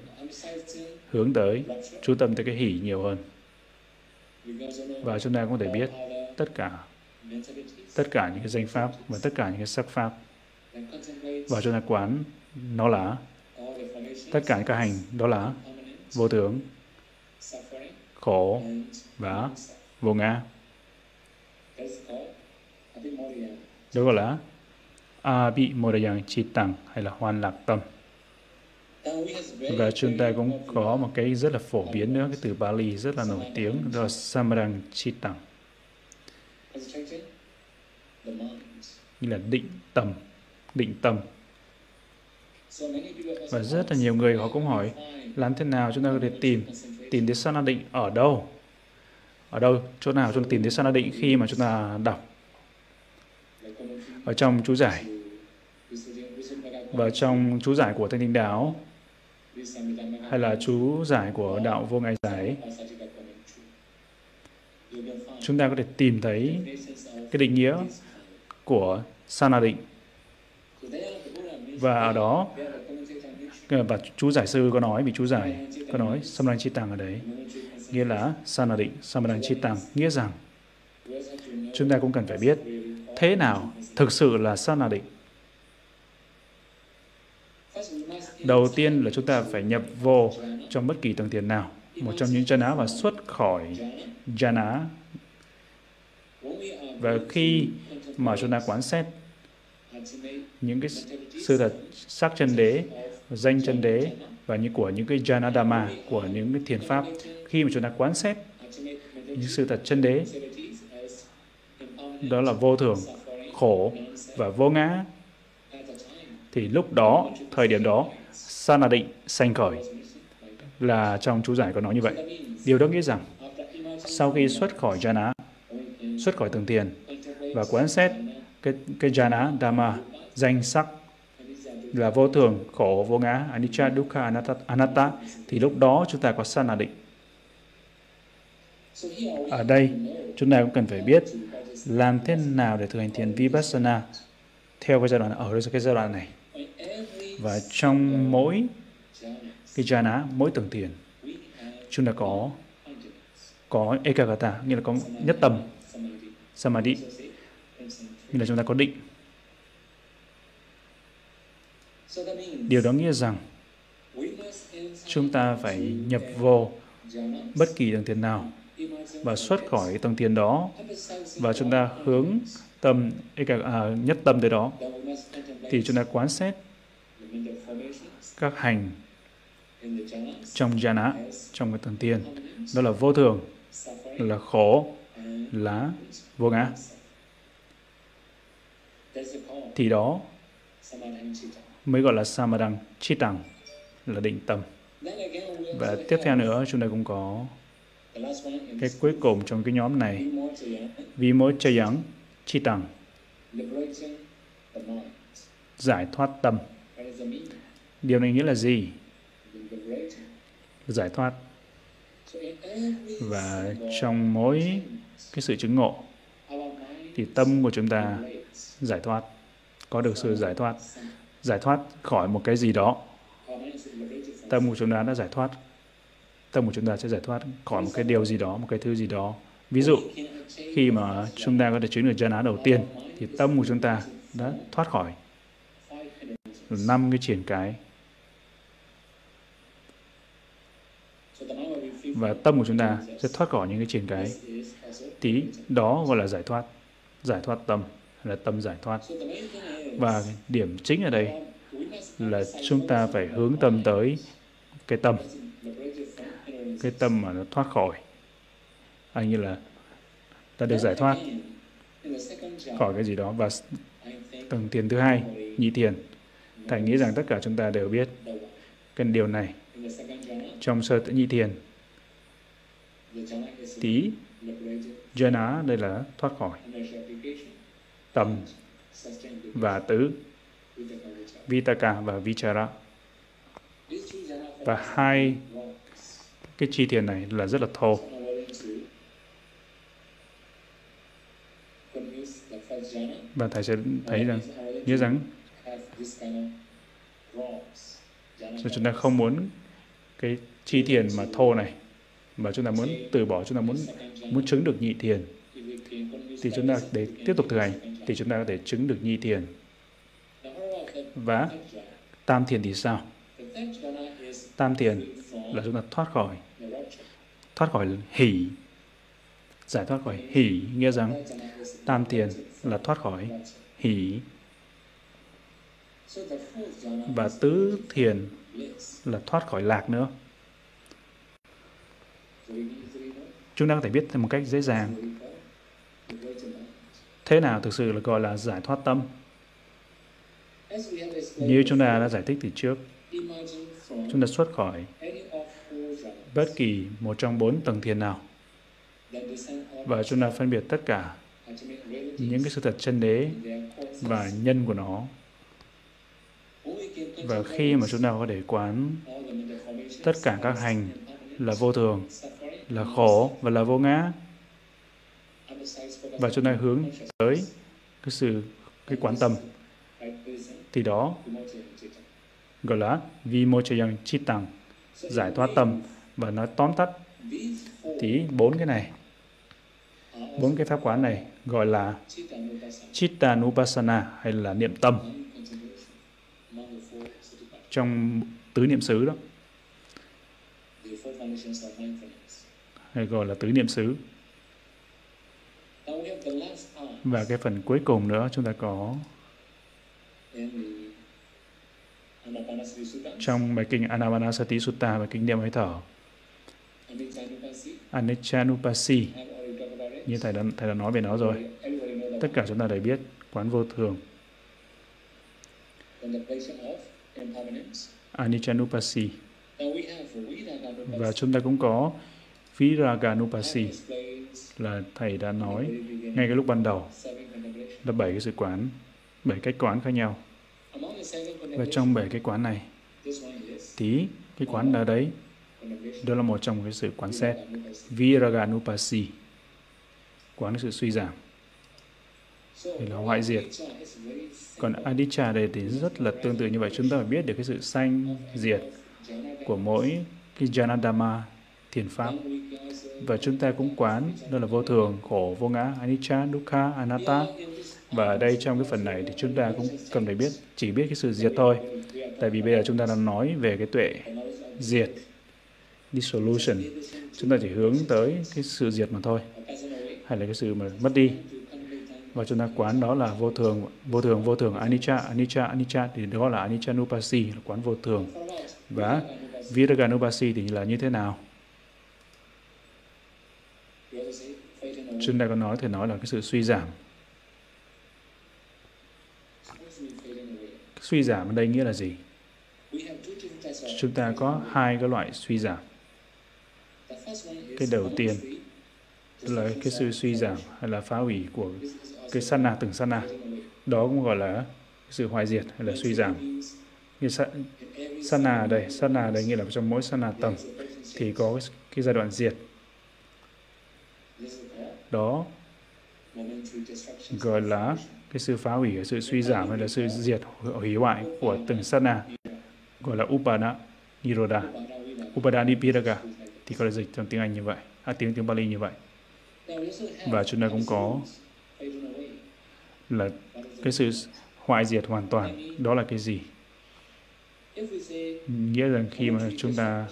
hướng tới chú tâm tới cái hỷ nhiều hơn. Và chúng ta cũng có thể biết tất cả tất cả những cái danh pháp và tất cả những cái sắc pháp. Và chúng ta quán nó là, tất cả các hành đó là vô tướng, khổ và vô ngã. Đó gọi là Abhimodayang Chittang hay là hoan lạc tâm. Và chúng ta cũng có một cái rất là phổ biến nữa, cái từ Bali rất là nổi tiếng, đó là Samarang Chitang Như là định tâm, định tâm. Và rất là nhiều người họ cũng hỏi, làm thế nào chúng ta có thể tìm, tìm đến sana định ở đâu? Ở đâu, chỗ nào chúng ta tìm đến sana định khi mà chúng ta đọc ở trong chú giải. Và trong chú giải của Thanh Tinh Đạo, hay là chú giải của Đạo Vô Ngại Giải, chúng ta có thể tìm thấy cái định nghĩa của Sana định và ở đó, và chú giải sư có nói vì chú giải có nói Samadhan Chittang ở đấy, nghĩa là Sana định Samadhan Chittang nghĩa rằng chúng ta cũng cần phải biết thế nào thực sự là sana định. Đầu tiên là chúng ta phải nhập vô trong bất kỳ tầng tiền nào, một trong những chân á và xuất khỏi jhana. Và khi mà chúng ta quán xét những cái sự thật sắc chân đế, danh chân đế và những của những cái jhana dhamma, của những cái thiền pháp, khi mà chúng ta quán xét những sự thật chân đế, đó là vô thường, khổ và vô ngã thì lúc đó, thời điểm đó, sana định sanh khởi là trong chú giải có nói như vậy. Điều đó nghĩa rằng sau khi xuất khỏi jhana, xuất khỏi tường tiền và quán xét cái, cái jhana dhamma, danh sắc là vô thường, khổ, vô ngã, anicca, dukkha, anatta, anatta thì lúc đó chúng ta có sana định. Ở đây, chúng ta cũng cần phải biết làm thế nào để thực hành thiền vipassana theo cái giai đoạn, ở cái giai đoạn này. Và trong mỗi cái jhana, mỗi tầng thiền, chúng ta có có ekagata, nghĩa là có nhất tâm, samadhi, nghĩa là chúng ta có định. Điều đó nghĩa rằng chúng ta phải nhập vô bất kỳ tầng thiền nào và xuất khỏi tầng tiền đó và chúng ta hướng tâm à, nhất tâm tới đó thì chúng ta quán xét các hành trong jhana trong cái tầng tiền. Đó là vô thường là khổ là vô ngã. Thì đó mới gọi là samadang chittang là định tâm. Và tiếp theo nữa chúng ta cũng có cái cuối cùng trong cái nhóm này, vi mô chơi dẫn chi tầng giải thoát tâm. Điều này nghĩa là gì? Giải thoát. Và trong mỗi cái sự chứng ngộ, thì tâm của chúng ta giải thoát. Có được sự giải thoát. Giải thoát khỏi một cái gì đó. Tâm của chúng ta đã giải thoát tâm của chúng ta sẽ giải thoát khỏi một cái điều gì đó, một cái thứ gì đó. Ví dụ, khi mà chúng ta có thể chứng được chân á đầu tiên, thì tâm của chúng ta đã thoát khỏi năm cái triển cái. Và tâm của chúng ta sẽ thoát khỏi những cái triển cái. Tí đó gọi là giải thoát, giải thoát tâm, là tâm giải thoát. Và điểm chính ở đây là chúng ta phải hướng tâm tới cái tâm cái tâm mà nó thoát khỏi anh như là ta được giải thoát khỏi cái gì đó và tầng tiền thứ hai nhị tiền thầy nghĩ rằng tất cả chúng ta đều biết cái điều này trong sơ tự nhị thiền tí liberated, Jhana đây là thoát khỏi tầm tâm và tứ vitaka, và Vichara. Và hai cái chi tiền này là rất là thô. Và thầy sẽ thấy rằng, nghĩa rằng chúng ta không muốn cái chi thiền mà thô này, mà chúng ta muốn từ bỏ, chúng ta muốn muốn chứng được nhị thiền thì chúng ta để tiếp tục thực hành, thì chúng ta có thể chứng được nhị thiền và tam thiền thì sao tam thiền là chúng ta thoát khỏi thoát khỏi hỷ giải thoát khỏi hỷ nghĩa rằng tam tiền là thoát khỏi hỷ và tứ thiền là thoát khỏi lạc nữa. Chúng ta có thể biết một cách dễ dàng. Thế nào thực sự là gọi là giải thoát tâm? Như chúng ta đã giải thích từ trước, chúng ta xuất khỏi bất kỳ một trong bốn tầng thiền nào. Và chúng ta phân biệt tất cả những cái sự thật chân đế và nhân của nó. Và khi mà chúng ta có thể quán tất cả các hành là vô thường, là khổ và là vô ngã. Và chúng ta hướng tới cái sự, cái quán tâm. Thì đó, gọi là vimochayang chittang So in giải thoát tâm và nói tóm tắt tí bốn cái này. Bốn cái pháp quán này gọi là citta chittanupassana hay là niệm tâm. Trong tứ niệm xứ đó. Hay gọi là tứ niệm xứ. Và cái phần cuối cùng nữa chúng ta có trong bài kinh Anapanasati Sutta và kinh niệm hơi thở. À, Anichanupasi như thầy đã thầy đã nói về nó rồi. Tất cả chúng ta đều biết quán vô thường. À, Anichanupasi và chúng ta cũng có Viraganupasi, là thầy đã nói ngay cái lúc ban đầu. Là bảy cái sự quán, bảy cách quán khác nhau. Và trong bảy cái quán này, tí cái quán ở đấy đó là một trong cái sự quán xét Viraganupasi. Viraganupasi quán sự suy giảm thì là hoại diệt. Còn simple. Adicca đây thì rất là tương tự như vậy chúng ta phải biết được cái sự sanh diệt của mỗi cái Janadama thiền pháp và chúng ta cũng quán đó là vô thường, khổ, vô ngã, anicca, dukkha, anatta và ở đây trong cái phần này thì chúng ta cũng cần phải biết, chỉ biết cái sự diệt thôi tại vì bây giờ chúng ta đang nói về cái tuệ diệt dissolution. Chúng ta chỉ hướng tới cái sự diệt mà thôi, hay là cái sự mà mất đi. Và chúng ta quán đó là vô thường vô thường vô thường, anicca anicca anicca, thì đó là anicca nupasi là quán vô thường. Và viraganupasi thì là như thế nào? Chúng ta có nói thì nói là cái sự suy giảm. Suy giảm ở đây nghĩa là gì? Chúng ta có hai cái loại suy giảm cái đầu tiên tức là cái sự suy giảm hay là phá hủy của cái sát na từng sát na. Đó cũng gọi là sự hoại diệt hay là suy giảm. Như sát, sát na ở đây sát na ở đây nghĩa là trong mỗi sát na tầng thì có cái, cái giai đoạn diệt. Đó gọi là cái sự phá hủy sự suy giảm hay là sự diệt hủy hoại của từng sát na gọi là upana niroda upada nipiraga thì có thể dịch trong tiếng Anh như vậy. À, tiếng tiếng Bali như vậy. Và chúng ta cũng có là cái sự hoại diệt hoàn toàn. Đó là cái gì? Nghĩa rằng khi mà chúng ta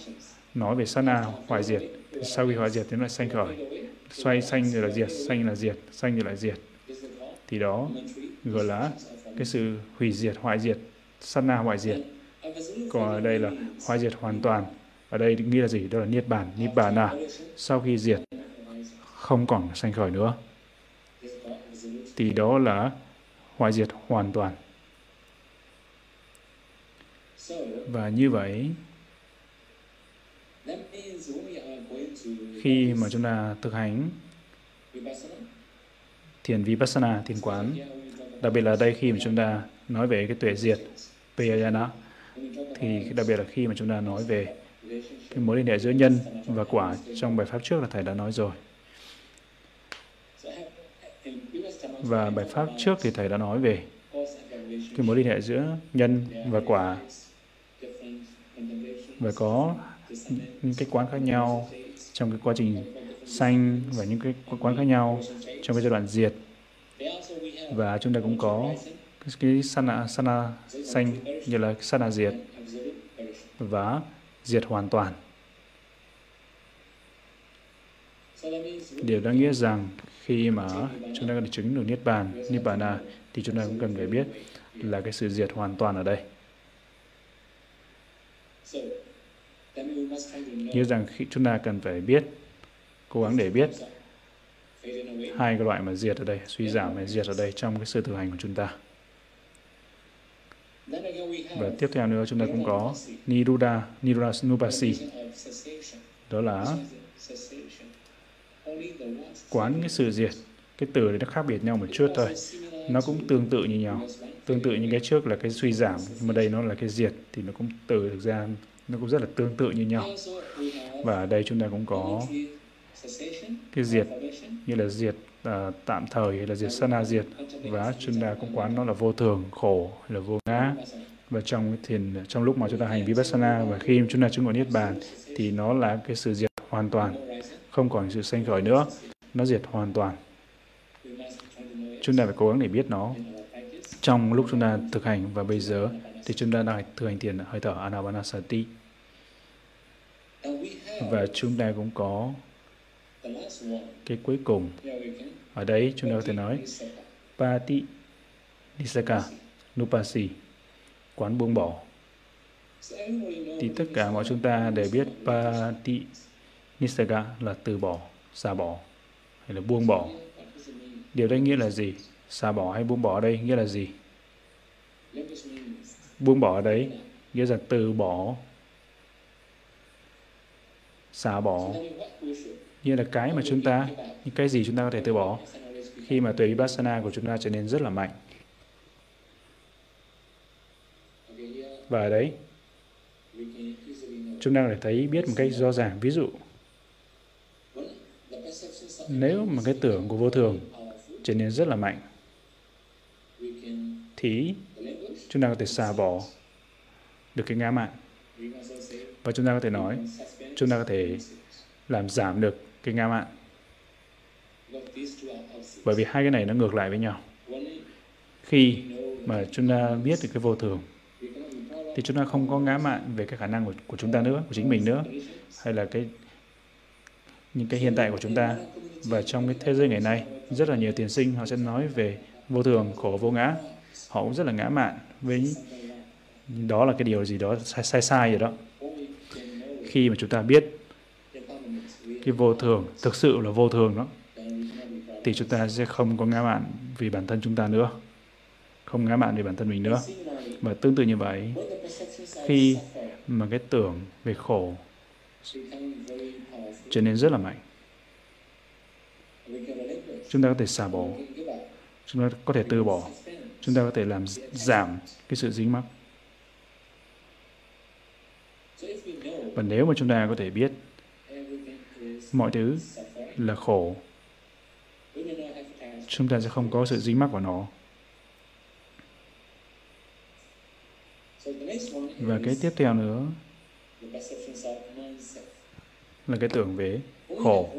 nói về sana hoại diệt thì sau khi hoại diệt thì nó lại sanh khởi. Xoay sanh rồi là diệt sanh là diệt sanh rồi lại diệt. Thì đó gọi là cái sự hủy diệt hoại diệt sana hoại diệt. Còn ở đây là hoại diệt hoàn toàn ở đây nghĩa là gì? Đó là niết bàn nibbana à. sau khi diệt, không còn sanh khởi nữa. Thì đó là hoại diệt hoàn toàn. Và như vậy, khi mà chúng ta thực hành thiền vipassana, thiền quán, đặc biệt là đây khi mà chúng ta nói về cái tuệ diệt payana thì đặc biệt là khi mà chúng ta nói về cái mối liên hệ giữa nhân và quả trong bài pháp trước là thầy đã nói rồi. Và bài pháp trước thì thầy đã nói về cái mối liên hệ giữa nhân và quả. Và có những cái quán khác nhau trong cái quá trình sanh và những cái quán khác nhau trong cái giai đoạn diệt. Và chúng ta cũng có cái sana, sana sanh như là sana diệt. Và diệt hoàn toàn. Điều đó nghĩa rằng khi mà chúng ta có thể chứng được Niết Bàn, Niết Bàn à, thì chúng ta cũng cần phải biết là cái sự diệt hoàn toàn ở đây. Nghĩa rằng khi chúng ta cần phải biết, cố gắng để biết hai cái loại mà diệt ở đây, suy giảm và diệt ở đây trong cái sự thực hành của chúng ta. Và tiếp theo nữa chúng ta cũng có Niruddha, Niruddha Nupasi. Đó là quán cái sự diệt. Cái từ này nó khác biệt nhau một chút thôi. Nó cũng tương tự như nhau. Tương tự như cái trước là cái suy giảm, nhưng mà đây nó là cái diệt thì nó cũng từ thực ra nó cũng rất là tương tự như nhau. Và ở đây chúng ta cũng có cái diệt như là diệt uh, tạm thời hay là diệt sana diệt. Và chúng ta cũng quán nó là vô thường khổ hay là vô ngã. Và trong thiền trong lúc mà chúng ta hành vipassana và khi chúng ta chứng ngộ niết bàn thì nó là cái sự diệt hoàn toàn. Không còn sự sanh khởi nữa. Nó diệt hoàn toàn. Chúng ta phải cố gắng để biết nó. Trong lúc chúng ta thực hành và bây giờ thì chúng ta đang thực hành thiền hơi thở anapanasati và chúng ta cũng có cái cuối cùng. Ở đấy chúng ta có thể nói pati nisaka nupasi quán buông bỏ. Thì tất cả mọi chúng ta đều biết pati nisaka là từ bỏ xả bỏ hay là buông bỏ. Điều đấy nghĩa là gì? Xả bỏ hay buông bỏ ở đây nghĩa là gì? Buông bỏ ở đấy nghĩa là từ bỏ xả bỏ như là cái mà chúng ta, những cái gì chúng ta có thể từ bỏ khi mà tuệ vipassana của chúng ta trở nên rất là mạnh. Và ở đấy, chúng ta có thể thấy biết một cách rõ ràng. Ví dụ, nếu mà cái tưởng của vô thường trở nên rất là mạnh, thì chúng ta có thể xả bỏ được cái ngã mạn. Và chúng ta có thể nói, chúng ta có thể làm giảm được cái ngã mạn. Bởi vì hai cái này nó ngược lại với nhau. Khi mà chúng ta biết được cái vô thường, thì chúng ta không có ngã mạn về cái khả năng của, của chúng ta nữa, của chính mình nữa, hay là cái những cái hiện tại của chúng ta. Và trong cái thế giới ngày nay, rất là nhiều tiền sinh họ sẽ nói về vô thường, khổ, vô ngã. Họ cũng rất là ngã mạn với đó là cái điều gì đó sai sai, sai rồi đó. Khi mà chúng ta biết cái vô thường, thực sự là vô thường đó, thì chúng ta sẽ không có ngã mạn vì bản thân chúng ta nữa. Không ngã mạn vì bản thân mình nữa. Và tương tự như vậy, khi mà cái tưởng về khổ trở nên rất là mạnh, chúng ta có thể xả bỏ, chúng ta có thể từ bỏ, chúng ta có thể làm giảm cái sự dính mắc. Và nếu mà chúng ta có thể biết mọi thứ là khổ. Chúng ta sẽ không có sự dính mắc vào nó. Và cái tiếp theo nữa là cái tưởng về khổ.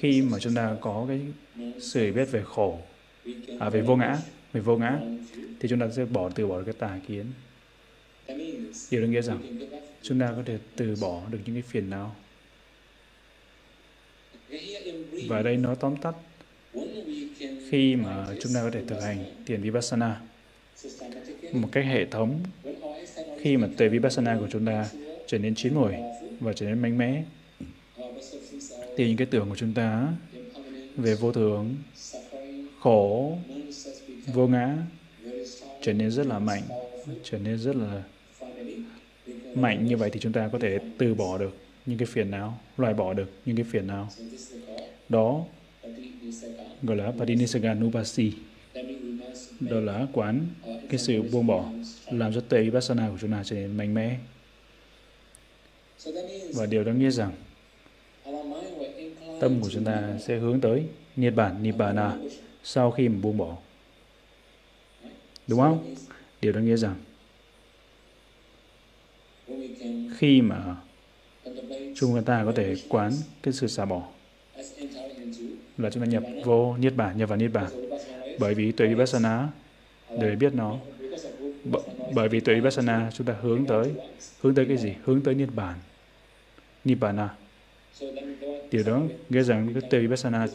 Khi mà chúng ta có cái sự biết về khổ à, về vô ngã về vô ngã thì chúng ta sẽ bỏ từ bỏ cái tà kiến. Điều đó nghĩa rằng chúng ta có thể từ bỏ được những cái phiền não và đây nó tóm tắt. Khi mà chúng ta có thể thực hành thiền vipassana, một cách hệ thống, khi mà tuệ vipassana của chúng ta trở nên chín mùi và trở nên mạnh mẽ, thì những cái tưởng của chúng ta về vô thường, khổ, vô ngã trở nên rất là mạnh, trở nên rất là mạnh. Như vậy thì chúng ta có thể từ bỏ được những cái phiền não, loại bỏ được những cái phiền não. Đó gọi là Padinisaga Nupasi đó là quán cái sự buông bỏ, làm cho tuệ vipassana của chúng ta trở nên mạnh mẽ. Và điều đó nghĩa rằng, tâm của chúng ta sẽ hướng tới niết bản nibbana sau khi mà buông bỏ. Đúng không? Điều đó nghĩa rằng, khi mà chúng ta có thể quán cái sự xả bỏ. Là chúng ta nhập vô niết bàn, nhập vào niết bàn. bởi vì tuệ vipassana để biết nó B- bởi vì tuệ vipassana chúng ta hướng tới hướng tới cái gì? Hướng tới niết bàn, nibbana điều đó nghĩa rằng cái tuệ vipassana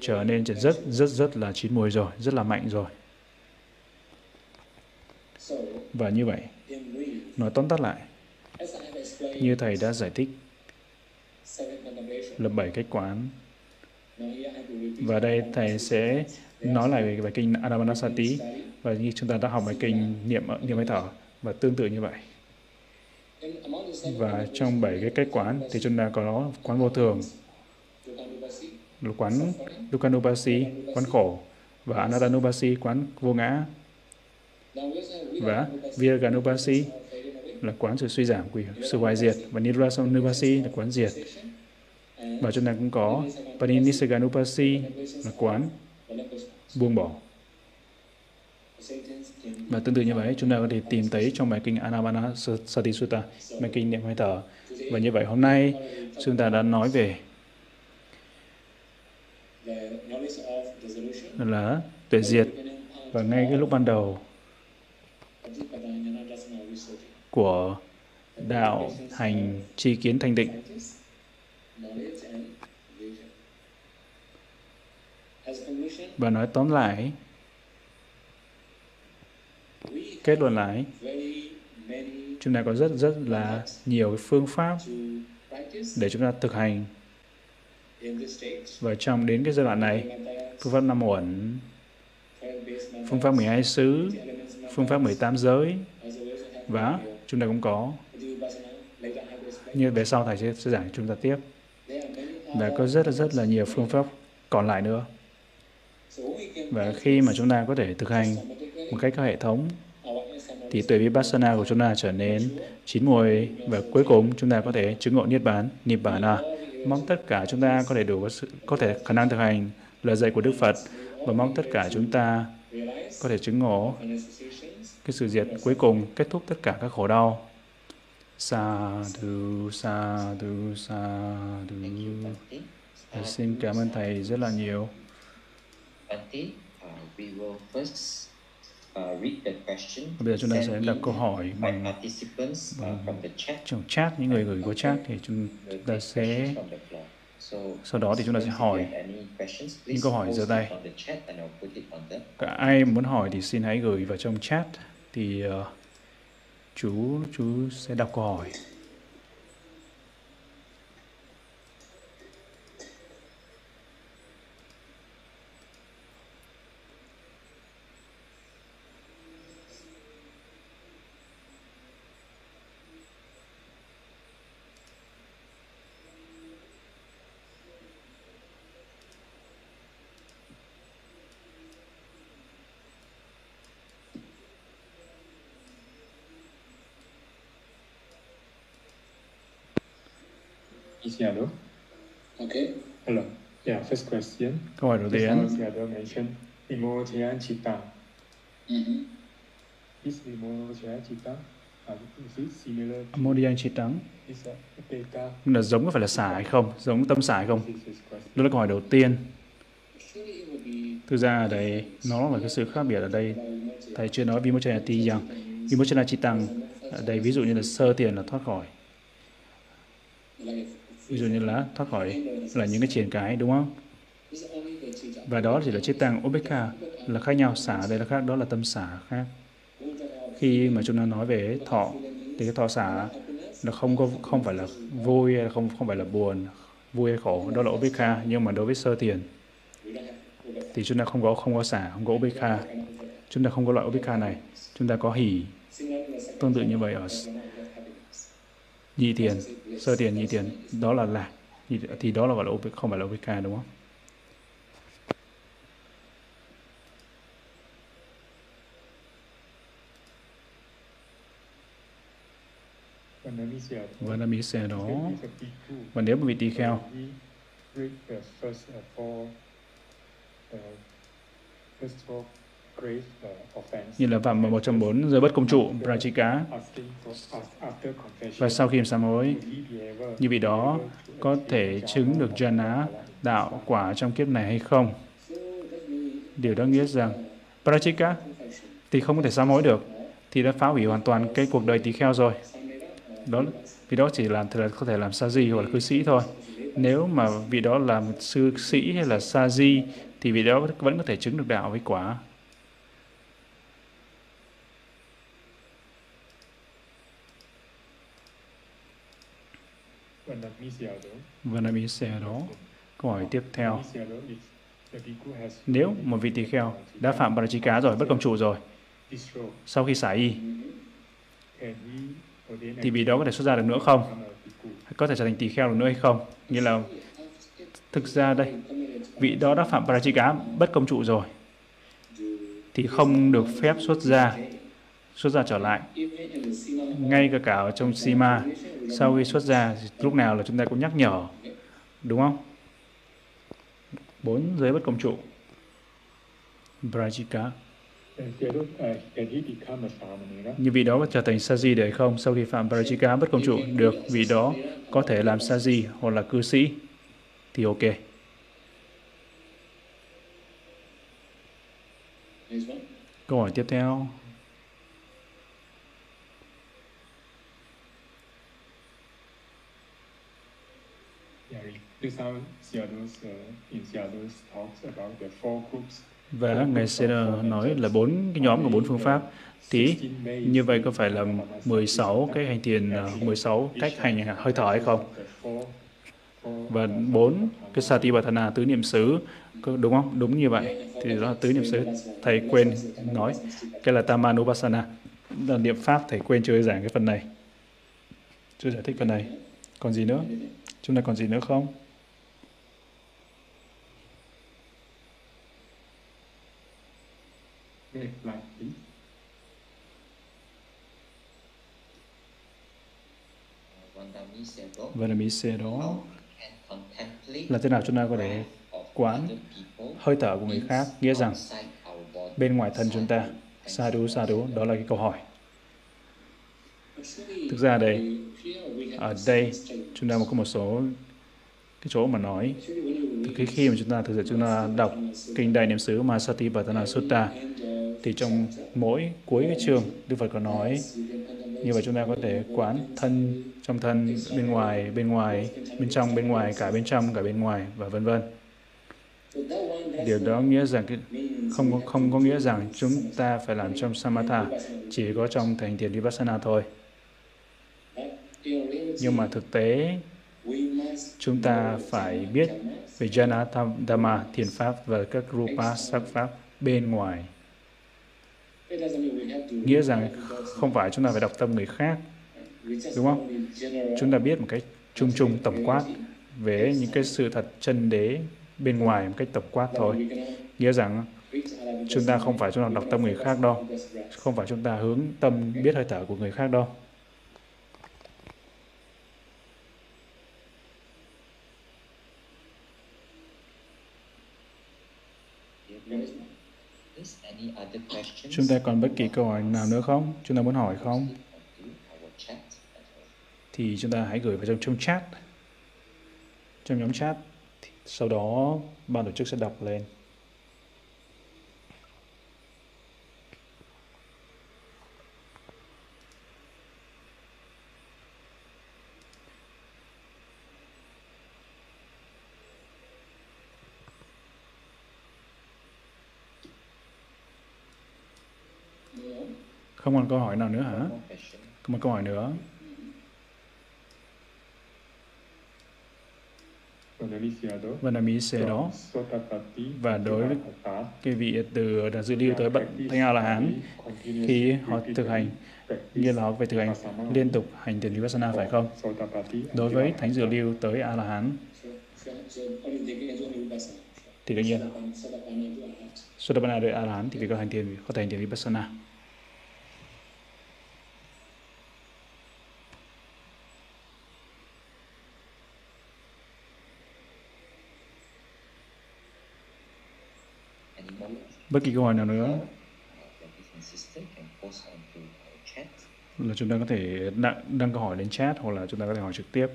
trở nên trở nên rất rất rất là chín mùi rồi rất là mạnh rồi. Và như vậy nói tóm tắt lại as I have explained, như thầy đã giải thích lập là bảy cách quán. Và đây thầy sẽ nói lại về bài kinh Anapanasati và như chúng ta đã học bài kinh niệm niệm hơi thở và tương tự như vậy. Và trong bảy cái cách quán thì chúng ta có quán vô thường quán suffering. Quán khổ và Anatanubasi, quán vô ngã. Và Viraganubasi, là quán sự suy giảm quỷ sự hoại diệt. Và Nirasanupasi là quán diệt. Và chúng ta cũng có Paninissaganupasi là quán buông bỏ. Và tương tự như vậy, chúng ta có thể tìm thấy trong bài kinh Anapanasati Sutta bài kinh niệm hơi thở. Và như vậy hôm nay, chúng ta đã nói về là tuệ diệt. Và ngay cái lúc ban đầu của đạo hành tri kiến thanh định và nói tóm lại, kết luận lại, chúng ta có rất rất là nhiều phương pháp để chúng ta thực hành. Và trong đến cái giai đoạn này, phương pháp năm uẩn, phương pháp 12 xứ, phương pháp 18 giới và chúng ta cũng có. Như về sau thầy sẽ, sẽ giảng chúng ta tiếp. Và có rất là rất là nhiều phương pháp còn lại nữa. Và khi mà chúng ta có thể thực hành một cách có hệ thống thì tuệ vipassana của chúng ta trở nên chín muồi và cuối cùng chúng ta có thể chứng ngộ niết bàn nibbana mong tất cả chúng ta có thể đủ có, sự, có thể khả năng thực hành lời dạy của Đức Phật và mong tất cả chúng ta có thể chứng ngộ cái sự diệt cuối cùng kết thúc tất cả các khổ đau. Sa du sa du sa du xin cảm ơn thầy rất là nhiều. Uh, uh, bây giờ chúng ta sẽ in câu hỏi bằng participants uh, bằng- from the chat. trong chat những người gửi qua chat thì chúng ta sẽ sau đó thì chúng ta sẽ hỏi những câu hỏi giơ tay. Cả ai muốn hỏi thì xin hãy gửi vào trong chat thì uh, chú chú sẽ đọc câu hỏi. Is Yado? Okay. Hello. Yeah, first question. Câu hỏi đầu tiên, Yado mentioned Vimochaya Chitta. Mm-hmm. Is Vimochaya? Uh, is it similar to Modian chỉ trắng là giống có phải là xả hay không? Giống tâm xả hay không? Đó là câu hỏi đầu tiên. Thực ra ở đây nó là cái sự khác biệt ở đây. Thầy chưa nói Vimochayati rằng Vimochana Chitang ở đây ví dụ như là sơ tiền là thoát khỏi. Ví dụ như là thoát khỏi là những cái triển cái đúng không? Và đó chỉ là Chitang Ubeka là khác nhau, xả đây là khác, đó là tâm xả khác. Khi mà chúng ta nói về thọ thì cái thọ xả là không có không phải là vui hay không không phải là buồn vui hay khổ đó là ubeka nhưng mà đối với sơ tiền thì chúng ta không có không có xả không có ubeka chúng ta không có loại ubeka này chúng ta có hỉ tương tự như vậy ở nhị tiền sơ tiền nhị tiền. Đó là lạc. Thì đó là gọi là OPK, không phải là OPK đúng không? Và là mỹ xe đó. Và nếu mà bị tỳ kheo? first uh, four, uh, first four như là phạm vào một trong bốn giới bất công trụ Prachika và sau khi sám hối, như vị đó, có thể chứng được jhana, đạo, quả trong kiếp này hay không? Điều đó nghĩa rằng Prachika thì không có thể sám hối được, thì đã phá hủy hoàn toàn cái cuộc đời tỳ kheo rồi. Đó vì đó chỉ làm là có thể làm sa di hoặc là cư sĩ thôi. Nếu mà vị đó làm sư sĩ hay là sa di, thì vị đó vẫn có thể chứng được đạo với quả. Vâng, Vanamisia đó. Vanamisia đó câu hỏi tiếp theo. Nếu một vị tỳ kheo đã phạm Prachika rồi, bất công trụ rồi, sau khi xả y, thì vị đó có thể xuất gia được nữa không? Có thể trở thành tỳ kheo được nữa hay không? Nghĩa là, thực ra đây, vị đó đã phạm Prachika bất công trụ rồi, thì không được phép xuất gia xuất gia trở lại, ngay cả cả ở trong Sima, sau khi xuất gia lúc nào là chúng ta cũng nhắc nhở, đúng không? Bốn giới bất công trụ. Brajika. Như vị đó có trở thành saji được không? Sau khi phạm brajika bất công trụ, được vị đó có thể làm saji hoặc là cư sĩ, thì ok. Câu hỏi tiếp theo Yeah, this how Seattle's, uh, in Seattle's talks about the four groups và ngài sẽ nói là bốn cái nhóm của bốn phương pháp. Thì 16 ways như vậy có phải là of 16 cái hành thiền Yeah, uh, 16 cách hành hơi thở hay không? và bốn cái Satipatthana tứ niệm xứ đúng không? Đúng như vậy. Thì đó là tứ niệm xứ. Thầy quên nói cái là Tamanupasana. Là niệm pháp thầy quên chưa giảng cái phần này. Chưa giải thích phần này. Còn gì nữa? Chúng ta còn gì nữa không Vandamisia đó Vanamisia đó là thế nào chúng ta có thể quán hơi thở của người khác nghĩa rằng bên ngoài thân chúng ta? Xa đủ xa đủ đó là cái câu hỏi. Thực ra đây, ở đây chúng ta có một số cái chỗ mà nói. Cái khi mà chúng ta thực sự chúng ta đọc kinh đại niệm xứ Masatipatthana Sutta, thì trong mỗi cuối cái chương Đức Phật có nói như vậy chúng ta có thể quán thân trong thân, bên ngoài bên ngoài, bên trong, bên ngoài, cả bên trong, cả bên ngoài, và vân vân. Điều đó nghĩa rằng không có không có nghĩa rằng chúng ta phải làm trong samatha, chỉ có trong thành thiền vipassana thôi. Nhưng mà thực tế, chúng ta phải biết về jhana dhamma, thiền pháp và các rupa sắc pháp bên ngoài nghĩa rằng không phải chúng ta phải đọc tâm người khác, đúng không? Chúng ta biết một cách chung chung, tổng quát về những cái sự thật chân đế bên ngoài một cách tổng quát thôi. Nghĩa rằng chúng ta không phải chúng ta đọc tâm người khác đâu, không phải chúng ta hướng tâm, biết hơi thở của người khác đâu Is any other questions? Chúng ta còn bất kỳ câu hỏi nào nữa không? Chúng ta muốn hỏi không? Thì chúng ta hãy gửi vào trong trong chat. Trong nhóm chat. Sau đó ban tổ chức sẽ đọc lên. Không còn câu hỏi nào nữa hả? Có một câu hỏi nữa. Và đó. sẽ đó. Và đối với cái vị từ đà dư lưu tới bậc thanh a la hán, khi họ thực hành, như là họ phải thực hành liên tục hành thiền vipassana, phải không? Đối với thánh dược lưu tới a la hán, thì đương nhiên Sotapanna tới a la hán thì phải có hành thiền, có thể hành thiền vipassana. Bất kỳ câu hỏi nào nữa? Là chúng ta có thể đăng, đăng câu hỏi lên chat hoặc là chúng ta có thể hỏi trực tiếp.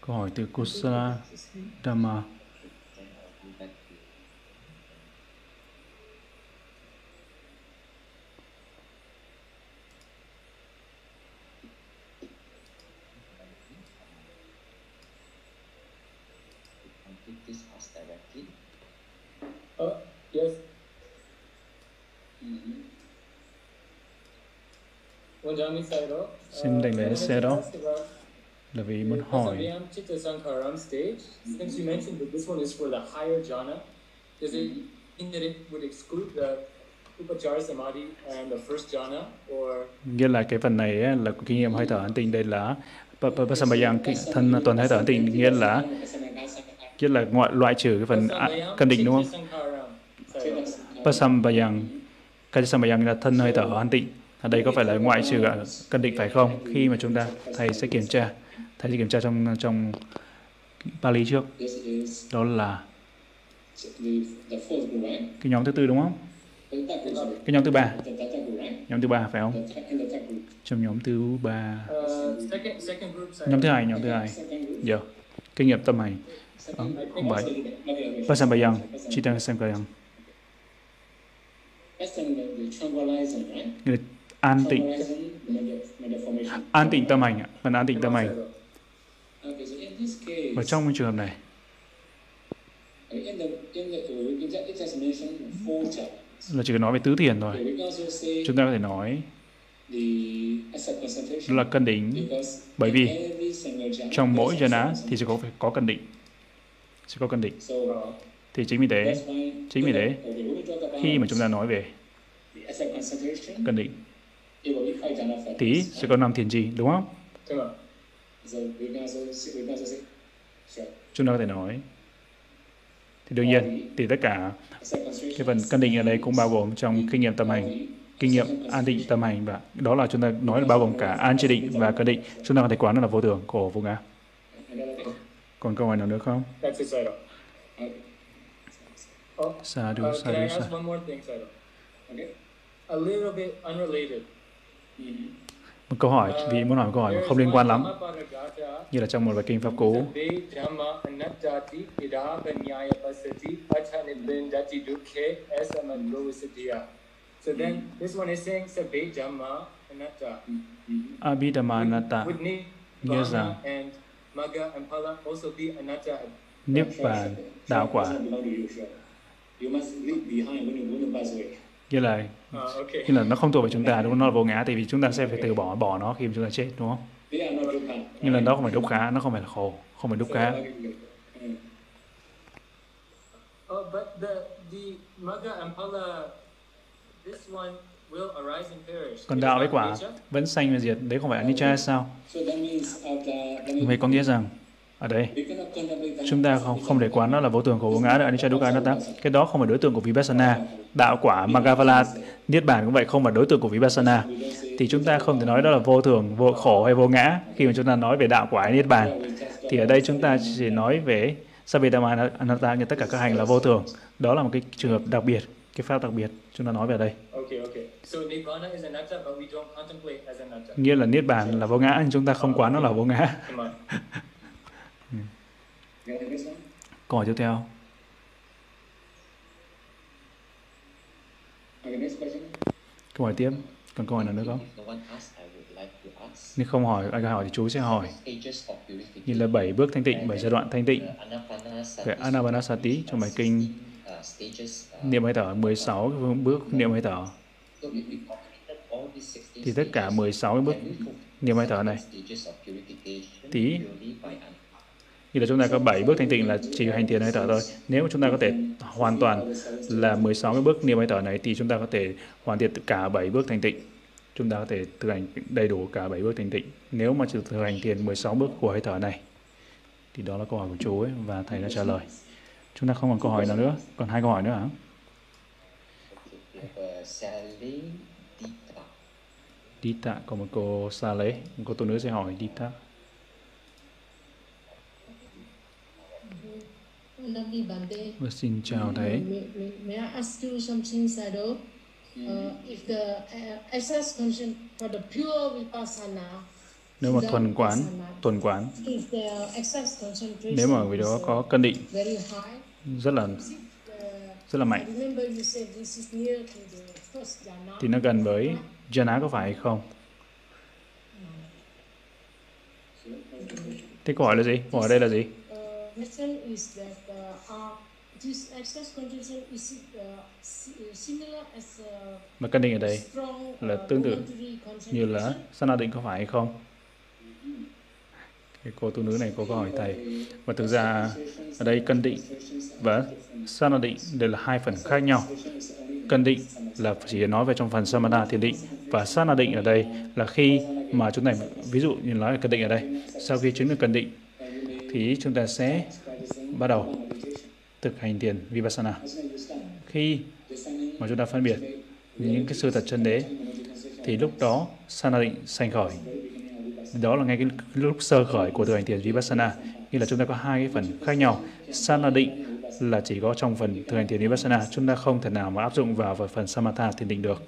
Câu hỏi từ Kusala Dhamma Then I'll go back to complete this ask directly. Uh, yes. Wanjami Sairo. Xin đảnh lễ xe đó là vì muốn hỏi Vasavyam Chitta Sankaram stage. Since you mentioned that this one is for the higher jhana, does it mean that it would exclude the Upachara Samadhi and the first jhana, or nghĩa là cái phần này á, là kinh nghiệm hơi thở an tịnh đây là pa- pa- Pasambayang thân toàn hơi thở an tịnh nghĩa là nghĩa là ngoại loại trừ cái phần cân định đúng không? Pasambayang Kajasambayang là thân hơi thở an tịnh đây có phải là ngoại trừ à, cân định phải không? Khi mà chúng ta thầy sẽ kiểm tra. Thầy sẽ kiểm tra trong trong Pali trước. Đó là cái nhóm thứ tư đúng không? Cái nhóm thứ ba. Nhóm thứ ba phải không? Trong nhóm thứ ba. Nhóm thứ hai nhóm thứ hai. Second yeah. giờ kinh nghiệm tâm hành. Không I group. think bảy Okay, okay. Pasambayang Chittasambayang That's the, the người nghĩa là an tịnh. An tịnh tâm ảnh, ạ. Phần an tịnh tâm ảnh. và trong trường hợp này? Là chỉ cần nói về tứ thiền thôi. Chúng ta có thể nói là cân đỉnh bởi vì trong mỗi jhana thì sẽ có phải có cân định sẽ có cân định thì chính vì thế chính vì thế khi mà chúng ta nói về cân định thì sẽ có năm thiền trì đúng không chúng ta có thể nói thì đương nhiên thì tất cả cái phần cân định ở đây cũng bao gồm trong kinh nghiệm tâm hành kinh nghiệm an định tâm hành và đó là chúng ta nói là bao gồm cả an chỉ định và cân định chúng ta có thể quán nó là vô thường của vô ngã còn câu hỏi nào nữa không Sadhu, sadhu, ask sadhu. one more thing, Sairo? Okay. A little bit unrelated. Một câu hỏi vì muốn hỏi một câu hỏi không liên quan lắm như là trong một bài kinh pháp cú. So then this one is saying sabbe dhamma anatta. Abhidhamanatta Would need nghĩa rằng Vana and Magga and Phala also be anatta? niết bàn đạo quả Nghĩa là Uh, okay. nghĩa là nó không thuộc về chúng ta đúng không? nó là vô ngã tại vì chúng ta sẽ phải từ bỏ bỏ nó khi chúng ta chết đúng không nhưng là đó không phải đúc khá nó không phải là khổ không phải đúc khá. Oh, but the the Magga and Phala, this one will arise and perish. còn đạo với quả vẫn sanh và diệt đấy không phải anicca sao means vậy có nghĩa rằng ở đây. Chúng ta không không để quán nó là vô thường của vô ngã được anicca dukkha anatta cái đó không phải đối tượng của vipassana. Đạo quả maggavala niết bàn cũng vậy không phải đối tượng của vipassana. Thì chúng ta không thể nói đó là vô thường vô khổ hay vô ngã khi mà chúng ta nói về đạo quả niết bàn. Thì ở đây chúng ta chỉ nói về Sabedama Anatta như tất cả các hành là vô thường. Đó là một cái trường hợp đặc biệt cái pháp đặc biệt chúng ta nói về đây. Okay, okay. So Nibbana is anatta, but we don't contemplate as anatta. nghĩa là niết bàn là vô ngã nhưng chúng ta không quán nó là vô ngã Come on. Get the next one? Câu hỏi tiếp theo. Câu hỏi tiếp. Còn câu hỏi nào nữa không? Nếu không hỏi ai hỏi thì chú sẽ hỏi. Như là bảy bước thanh tịnh bảy giai đoạn thanh tịnh. Về Anapanasati. Trong bài kinh. Uh, uh, niệm hơi thở 16 cái bước niệm hơi thở. So if we completed all these 16 thì tất cả stages, 16 cái bước niệm hơi thở này. Tí như là chúng ta có 7 bước thanh tịnh là chỉ hành thiền hơi thở thôi. Nếu mà chúng ta có thể hoàn toàn là 16 cái bước niệm hơi thở này thì chúng ta có thể hoàn thiện cả 7 bước thanh tịnh. Chúng ta có thể thực hành đầy đủ cả 7 bước thanh tịnh. Nếu mà chỉ thực hành thiền 16 bước của hơi thở này, thì đó là câu hỏi của chú ấy và thầy đã trả lời. Chúng ta không còn câu hỏi nào nữa, còn hai câu hỏi nữa hả? Dita. Có một cô xa lễ, một cô tu nữ sẽ hỏi Dita và xin chào thầy May, I ask you something, Sado? Uh, if the uh, access condition for the pure vipassana, nếu mà thuần quán thuần quán. if the access concentration nếu mà vì đó có cân định rất là uh, rất là mạnh. remember you said this is near to the first jhana. thì nó gần với jhana có phải hay không thế câu hỏi là gì? Câu hỏi đây là gì Uh, question is that uh, are this access concentration is uh, si- uh, similar as a mà cân định ở đây strong là uh, tương tự như là sana định có phải hay không? Cái cô tu nữ này cô có hỏi thầy. Và thực ra ở đây cân định và sana định đều là hai phần khác nhau. Cân định là chỉ nói về trong phần samatha thiền định và sana định ở đây là khi mà chúng ta ví dụ như nói là cân định ở đây sau khi chứng được cân định thì chúng ta sẽ bắt đầu thực hành thiền vipassana. Khi mà chúng ta phân biệt những cái sự thật chân đế thì lúc đó sana định sanh khởi. Đó là ngay cái lúc sơ khởi của thực hành thiền vipassana như là chúng ta có hai cái phần khác nhau. Sana định là chỉ có trong phần thực hành thiền vipassana chúng ta không thể nào mà áp dụng vào vào phần samatha thiền định được?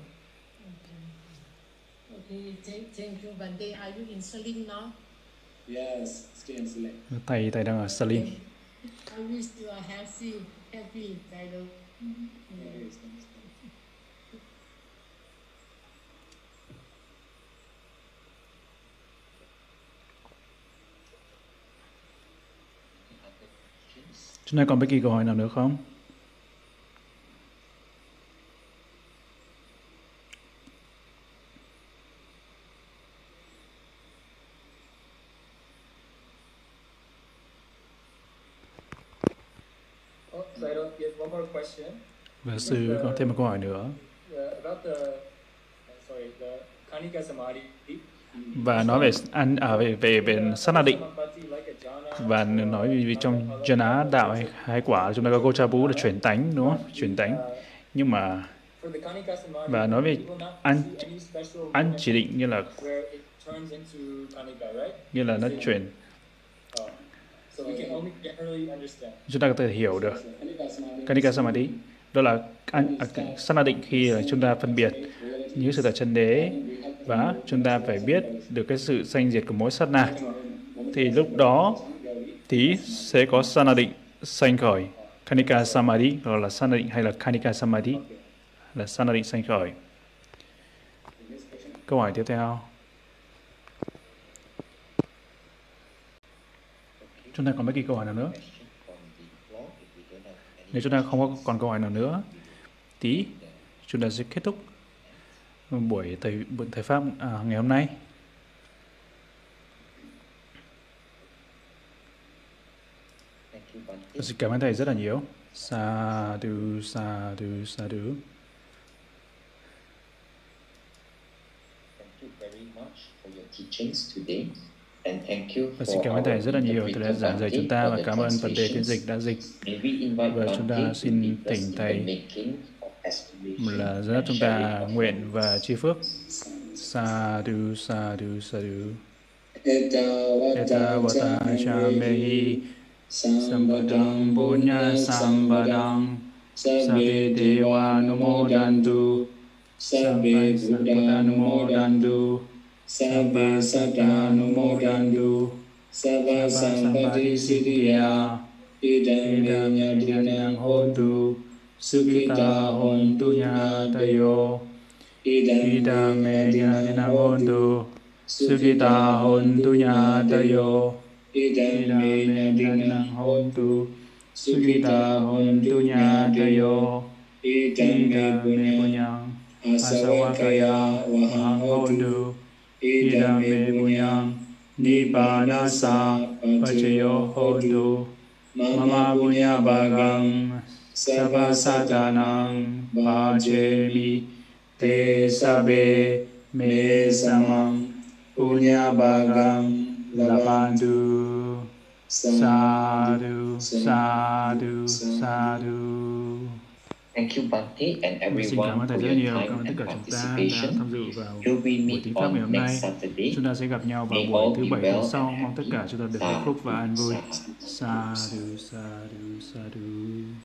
Yes. Thầy thầy đang ở salim. Chúng ta còn bất kỳ câu hỏi nào nữa không Oh, so I don't get one more question. Và sư có thêm một câu hỏi nữa. Uh, about the, uh, sorry, the Kanika Samadhi. và nói về an à, về về về sát na định và nói vì, trong jhana đạo hay, hay quả chúng ta có gochapu là chuyển tánh đúng không? Chuyển tánh. Uh, nhưng mà for the Kanika Samadhi, và nói về an moment chỉ định như là where it turns into Kanika, right? như là nó chuyển chúng ta có thể hiểu được. Kanika samadhi đó là an, à, định khi chúng ta phân biệt những sự thật chân đế và chúng ta phải biết được cái sự sanh diệt của mỗi sát na. Thì lúc đó thì sẽ có Sana định sanh khởi kanika samadhi gọi là Sana định hay là kanika samadhi là Sana định sanh khởi câu hỏi tiếp theo. Chúng ta còn bất kỳ câu hỏi nào nữa? Nếu chúng ta không có còn câu hỏi nào nữa tí chúng ta sẽ kết thúc buổi thầy buổi thầy pháp à, ngày hôm nay. Thank xin cảm ơn thầy rất là nhiều. Sa du sa du sa du Thank you very much for your teachings today. And thank you và xin cảm ơn thầy rất là nhiều thầy đã giảng dạy chúng ta và the cảm ơn phần đề phiên dịch đã dịch. Và chúng ta xin thỉnh the thầy là dẫn chúng ta nguyện và chi phước sa du sa du sa du Etavata etavata chamehi Sambadang punya sambadang Sabe dewa numodantu Sabbe Sabbe Buddha numodantu Sabba Satta Numodandu Sabba Sampati Siddhiya Idam Vinyatinam Hodu, Sukita Hontu Nyatayo Idam Vinyatinam Hodu, Sukita Hontu Nyatayo Idam Vinyatinam Hodu, Sukita Hontu Nyatayo Idam Vinyatinam Hontu Asawa Hodu, Wahang Hontu इदमेवुयां निपानसा पचयो होतु मम पुण्यभागं सर्वसदनं भाजेमि ते सभे मे समं पुण्यभागं लभन्तु। साधु साधु साधु। Thank you, Bante, and everyone for your nhiều, time and cả chúng ta đã participation. Till we buổi meet on hôm next. Saturday. Chúng ta sẽ gặp nhau vào buổi thứ bảy tuần sau. Mong tất cả chúng ta được hạnh phúc và an vui. sa- Sa du sa du sa du.